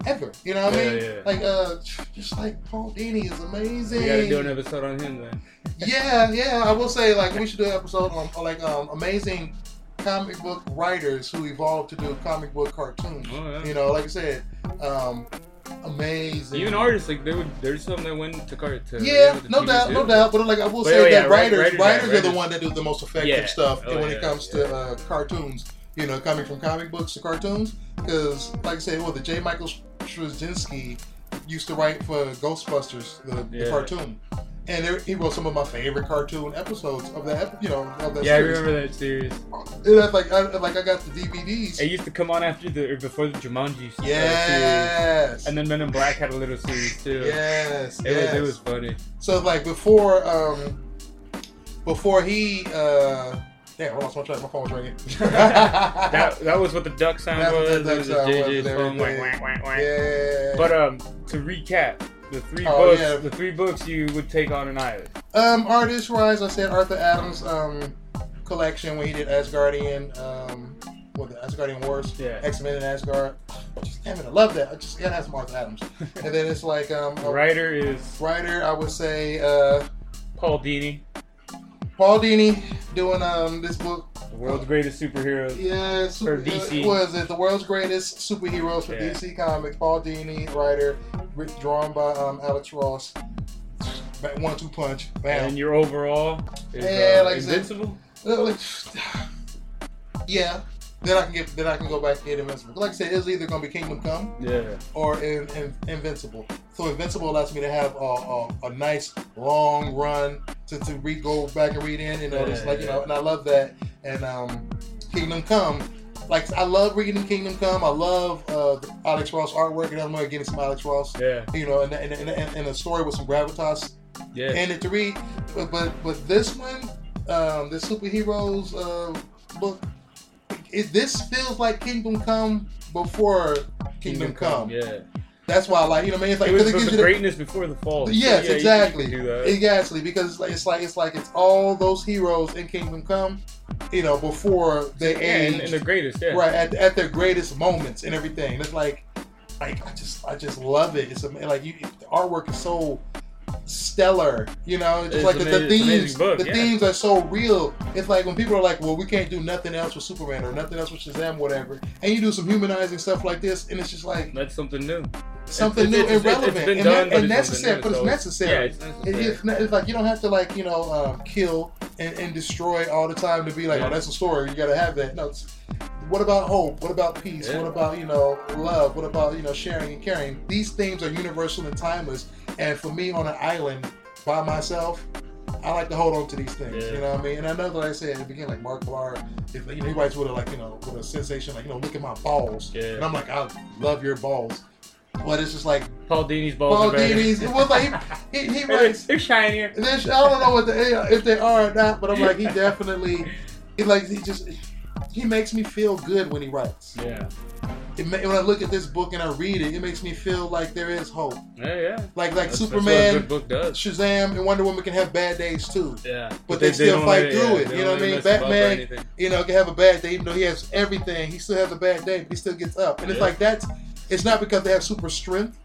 ever. You know what I mean? yeah. Like, uh, just like Paul Dini is amazing. We gotta do an episode on him then. yeah, yeah. I will say, like, we should do an episode on, on like um, amazing comic book writers who evolved to do comic book cartoons. Oh, yeah. You know, like I said, um, amazing. Even artists like there would there's some that went to cart to Yeah, the no doubt, no doubt. But like I will But say oh, yeah, that right- writers, writers, writers, yeah, are the writers. one that do the most effective Yeah. stuff Oh, when yeah, it comes yeah. to uh, cartoons. You know, coming from comic books to cartoons. Because, like I said, well, the J. Michael Straczynski used to write for Ghostbusters, the, the cartoon, and there, he wrote some of my favorite cartoon episodes of that. You know, of that Yeah, I series. remember that series. And that's like, I, like I got the DVDs. It used to come on after the or before the Jumanji uh, series. Yes. And then Men in Black had a little series too. yes. It yes. was it was funny. So like before, um, before he, uh, damn, I lost my track. My phone was ringing. That that was what the duck sound That's what was. the It duck was sound was JJ's and phone. Whack, everything. whack, whack, whack. yeah. But um, to recap, the three Oh, books, yeah. the three books you would take on an island. um, artist wise, I said Arthur Adams um collection when he did Asgardian um. What the Asgardian Wars, Yeah. X Men and Asgard. Just damn it, I love that. I just gotta have some Arthur Adams. and then it's like um, The a writer is writer. I would say uh, Paul Dini, Paul Dini doing um this book the world's greatest superhero. Yeah, super, For DC. Uh, was it the world's greatest superheroes for Yeah. DC Comics? Paul Dini, writer, writ- drawn by um, Alex Ross. one two punch, bam. And your overall is Yeah, uh, like said- invincible. Uh, yeah. Then I can get. Then I can go back and get Invincible. Like I said, it's either gonna be Kingdom Come Yeah. or in, in, Invincible. So Invincible allows me to have a, a, a nice long run to, to read, go back and read in. You know, it's Yeah, like you know, and I love that. And um, Kingdom Come, like I love reading Kingdom Come. I love uh, the Alex Ross artwork, and I'm getting some Alex Ross. Yeah. You know, and, and, and, and, and a story with some gravitas Yeah. in it to read. But but but this one, um, the superheroes uh, book, it, this feels like Kingdom Come before Kingdom, Come. Yeah. That's why I like you know what I mean. It's like it was it the, gives the you the- greatness before the fall. So, Yes, yeah, exactly. You can do that. Exactly, because it's like it's like it's like it's all those heroes in Kingdom Come, you know, before they yeah, age, and, and the greatest. Yeah. right at, at their greatest moments and everything. It's like, like I just I just love it. It's like you, the artwork is so stellar. You know, it's, It's like the, the amazing- amazing themes. book, the yeah. themes are so real. It's like when people are like, "Well, we can't do nothing else with Superman or nothing else with Shazam, whatever," and you do some humanizing stuff like this, and it's just like That's something new. something It's- new it's- and relevant and, done, ne- and but it's necessary. But new, it's so- necessary. Yeah, it's It- necessary. it's, like you don't have to like you know um, kill and, and destroy all the time to be like, Yeah. oh, that's a story. You got to have that. No, what about hope? What about peace? Yeah. What about you know love? What about you know sharing and caring? These themes are universal and timeless. And for me, on an island by myself. I like to hold on to these things, Yeah. you know what I mean? And I know that I said at the beginning, like Mark Millar, if you know, he writes with a like, you know, with a sensation, like, you know, look at my balls. Yeah. And I'm like, I love your balls. But it's just like Paul Dini's balls Paul. Dini's. It was like he, he, he writes. they're shinier. and then I don't know what the, if they are or not, but I'm like he definitely. He like he just he makes me feel good when he writes. Yeah. It when I look at this book and I read it, it makes me feel like there is hope. Yeah, yeah. Like like That's, that's Superman, does. Shazam, and Wonder Woman can have bad days too. Yeah. But they still don't fight through yeah, it, you know what I mean? it mess them up or Batman- You know, can have a bad day, even though he has everything. He still has a bad day, but he still gets up. And it's like that's. It's not because they have super strength.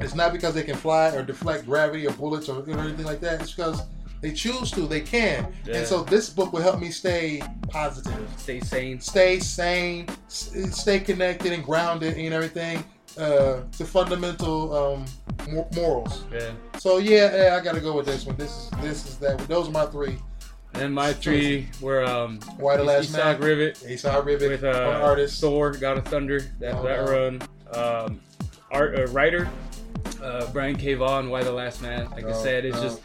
It's not because they can fly or deflect gravity or bullets or, or anything like that. It's because they choose to. They can. Yeah. And so this book will help me stay positive, Stay sane. stay sane, stay connected and grounded and everything uh, to fundamental um, morals. Yeah. So yeah, yeah, I got to go with this one. This is this is that. Those are my three. And my three were um Y the Last Isak Man? Ribić Esad Ribić, with an uh artist. Thor, God of Thunder, that, Oh, that no. run. Um art uh, writer, uh Brian K. Vaughan, Y the Last Man. Like I Oh, said, it's no. just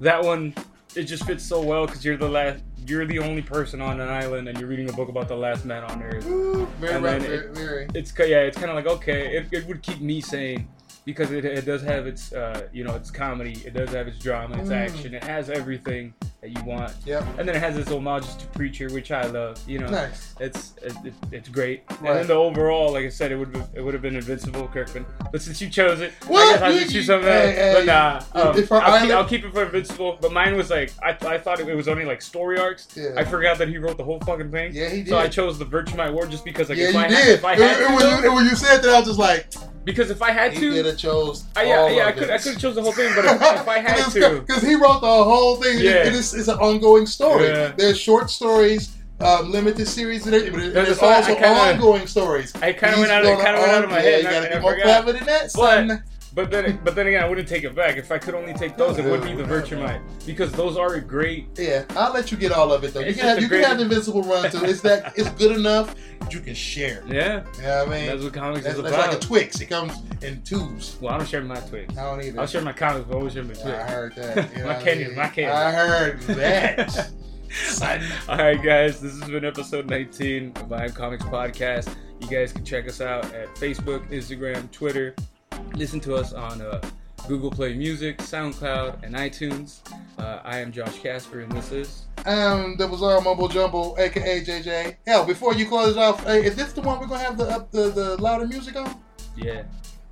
that one it just fits so well because you're the last you're the only person on an island and you're reading a book about the last man on earth. Ooh, very, And right, then very, very. it's yeah, it's kind of like okay, it, it would keep me sane because it, it does have its uh, you know its comedy, it does have its drama, its Mm. action, it has everything that you want, Yep. and then it has its homages to Preacher, which I love. You know, Nice. it's it, it, it's great. And then the overall, like I said, it would it would have been Invincible Kirkman, but since you chose it, I guess I should choose something. Hey, hey, but nah, um, I'll, keep, I'll keep it for Invincible. But mine was like I, I thought it, was only like story arcs. Yeah. I forgot that he wrote the whole fucking thing. Yeah, he did. So I chose the Viltrumite War just because like yeah, if I did. had if I It- had it was- though- it- when you said that, I was just like, because if I had he could to, have chose. I, yeah, yeah, I could it. I could have chose the whole thing. But if, if I had to, because he wrote the whole thing. Yeah. Yeah. It is, it's an ongoing story. Yeah. There's short stories, um, limited series, and it- but That's there's also kinda- ongoing stories. I kinda went out of- it gonna kinda went out of my yeah, head, You gotta I be more clever than that, son. But then, but then again, I wouldn't take it back. If I could only take those, it would be the Viltrumite because those are great. Yeah, I'll let you get all of it though. You It's can have you a can have Invincible run too. It's that it's good enough that you can share. Yeah, You know I mean? that's what comics That's, is that's about. like a Twix. It comes in tubes. well, I don't share my Twix. I don't either. I'll share my comics, but I always share my Twix. I heard that. You know My what I mean? my canyon. I heard that. All right, guys, this has been episode 19 of I Am Comics Podcast. You guys can check us out at Facebook, Instagram, Twitter. Listen to us on uh, Google Play Music, SoundCloud, and iTunes. Uh, I am Josh Casper, and this is. Um, that was our mumble jumble, aka JJ. Hell, before you close it off, hey, is this the one we're gonna have the up the, the louder music on? Yeah.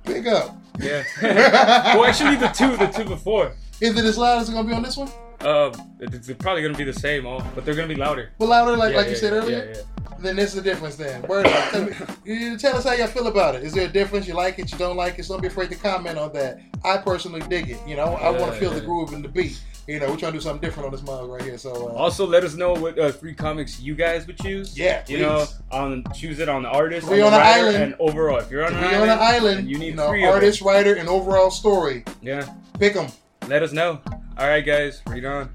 Big up. Yeah. well, actually, the two, the two before. Is it as loud as it's gonna be on this one? Um, it's probably gonna be the same, all, but they're gonna be louder. But louder, like Yeah, like yeah, you said earlier. Yeah. Then this is the difference. Then word. Tell, me, you tell us how you feel about it. Is there a difference? You like it? You don't like it? So don't be afraid to comment on that. I personally dig it. You know, I want to feel the groove and the beat. You know, we're trying to do something different on this mug right here. So uh, Also, let us know what uh, three comics you guys would choose. Yeah, you know, please. on choose it on the artist, Three on, on the writer, island. and overall. If you're on to an island, an island, and you need know, three of artist, writer, and overall story. yeah, Pick them. Let us know. All right, guys. Read on.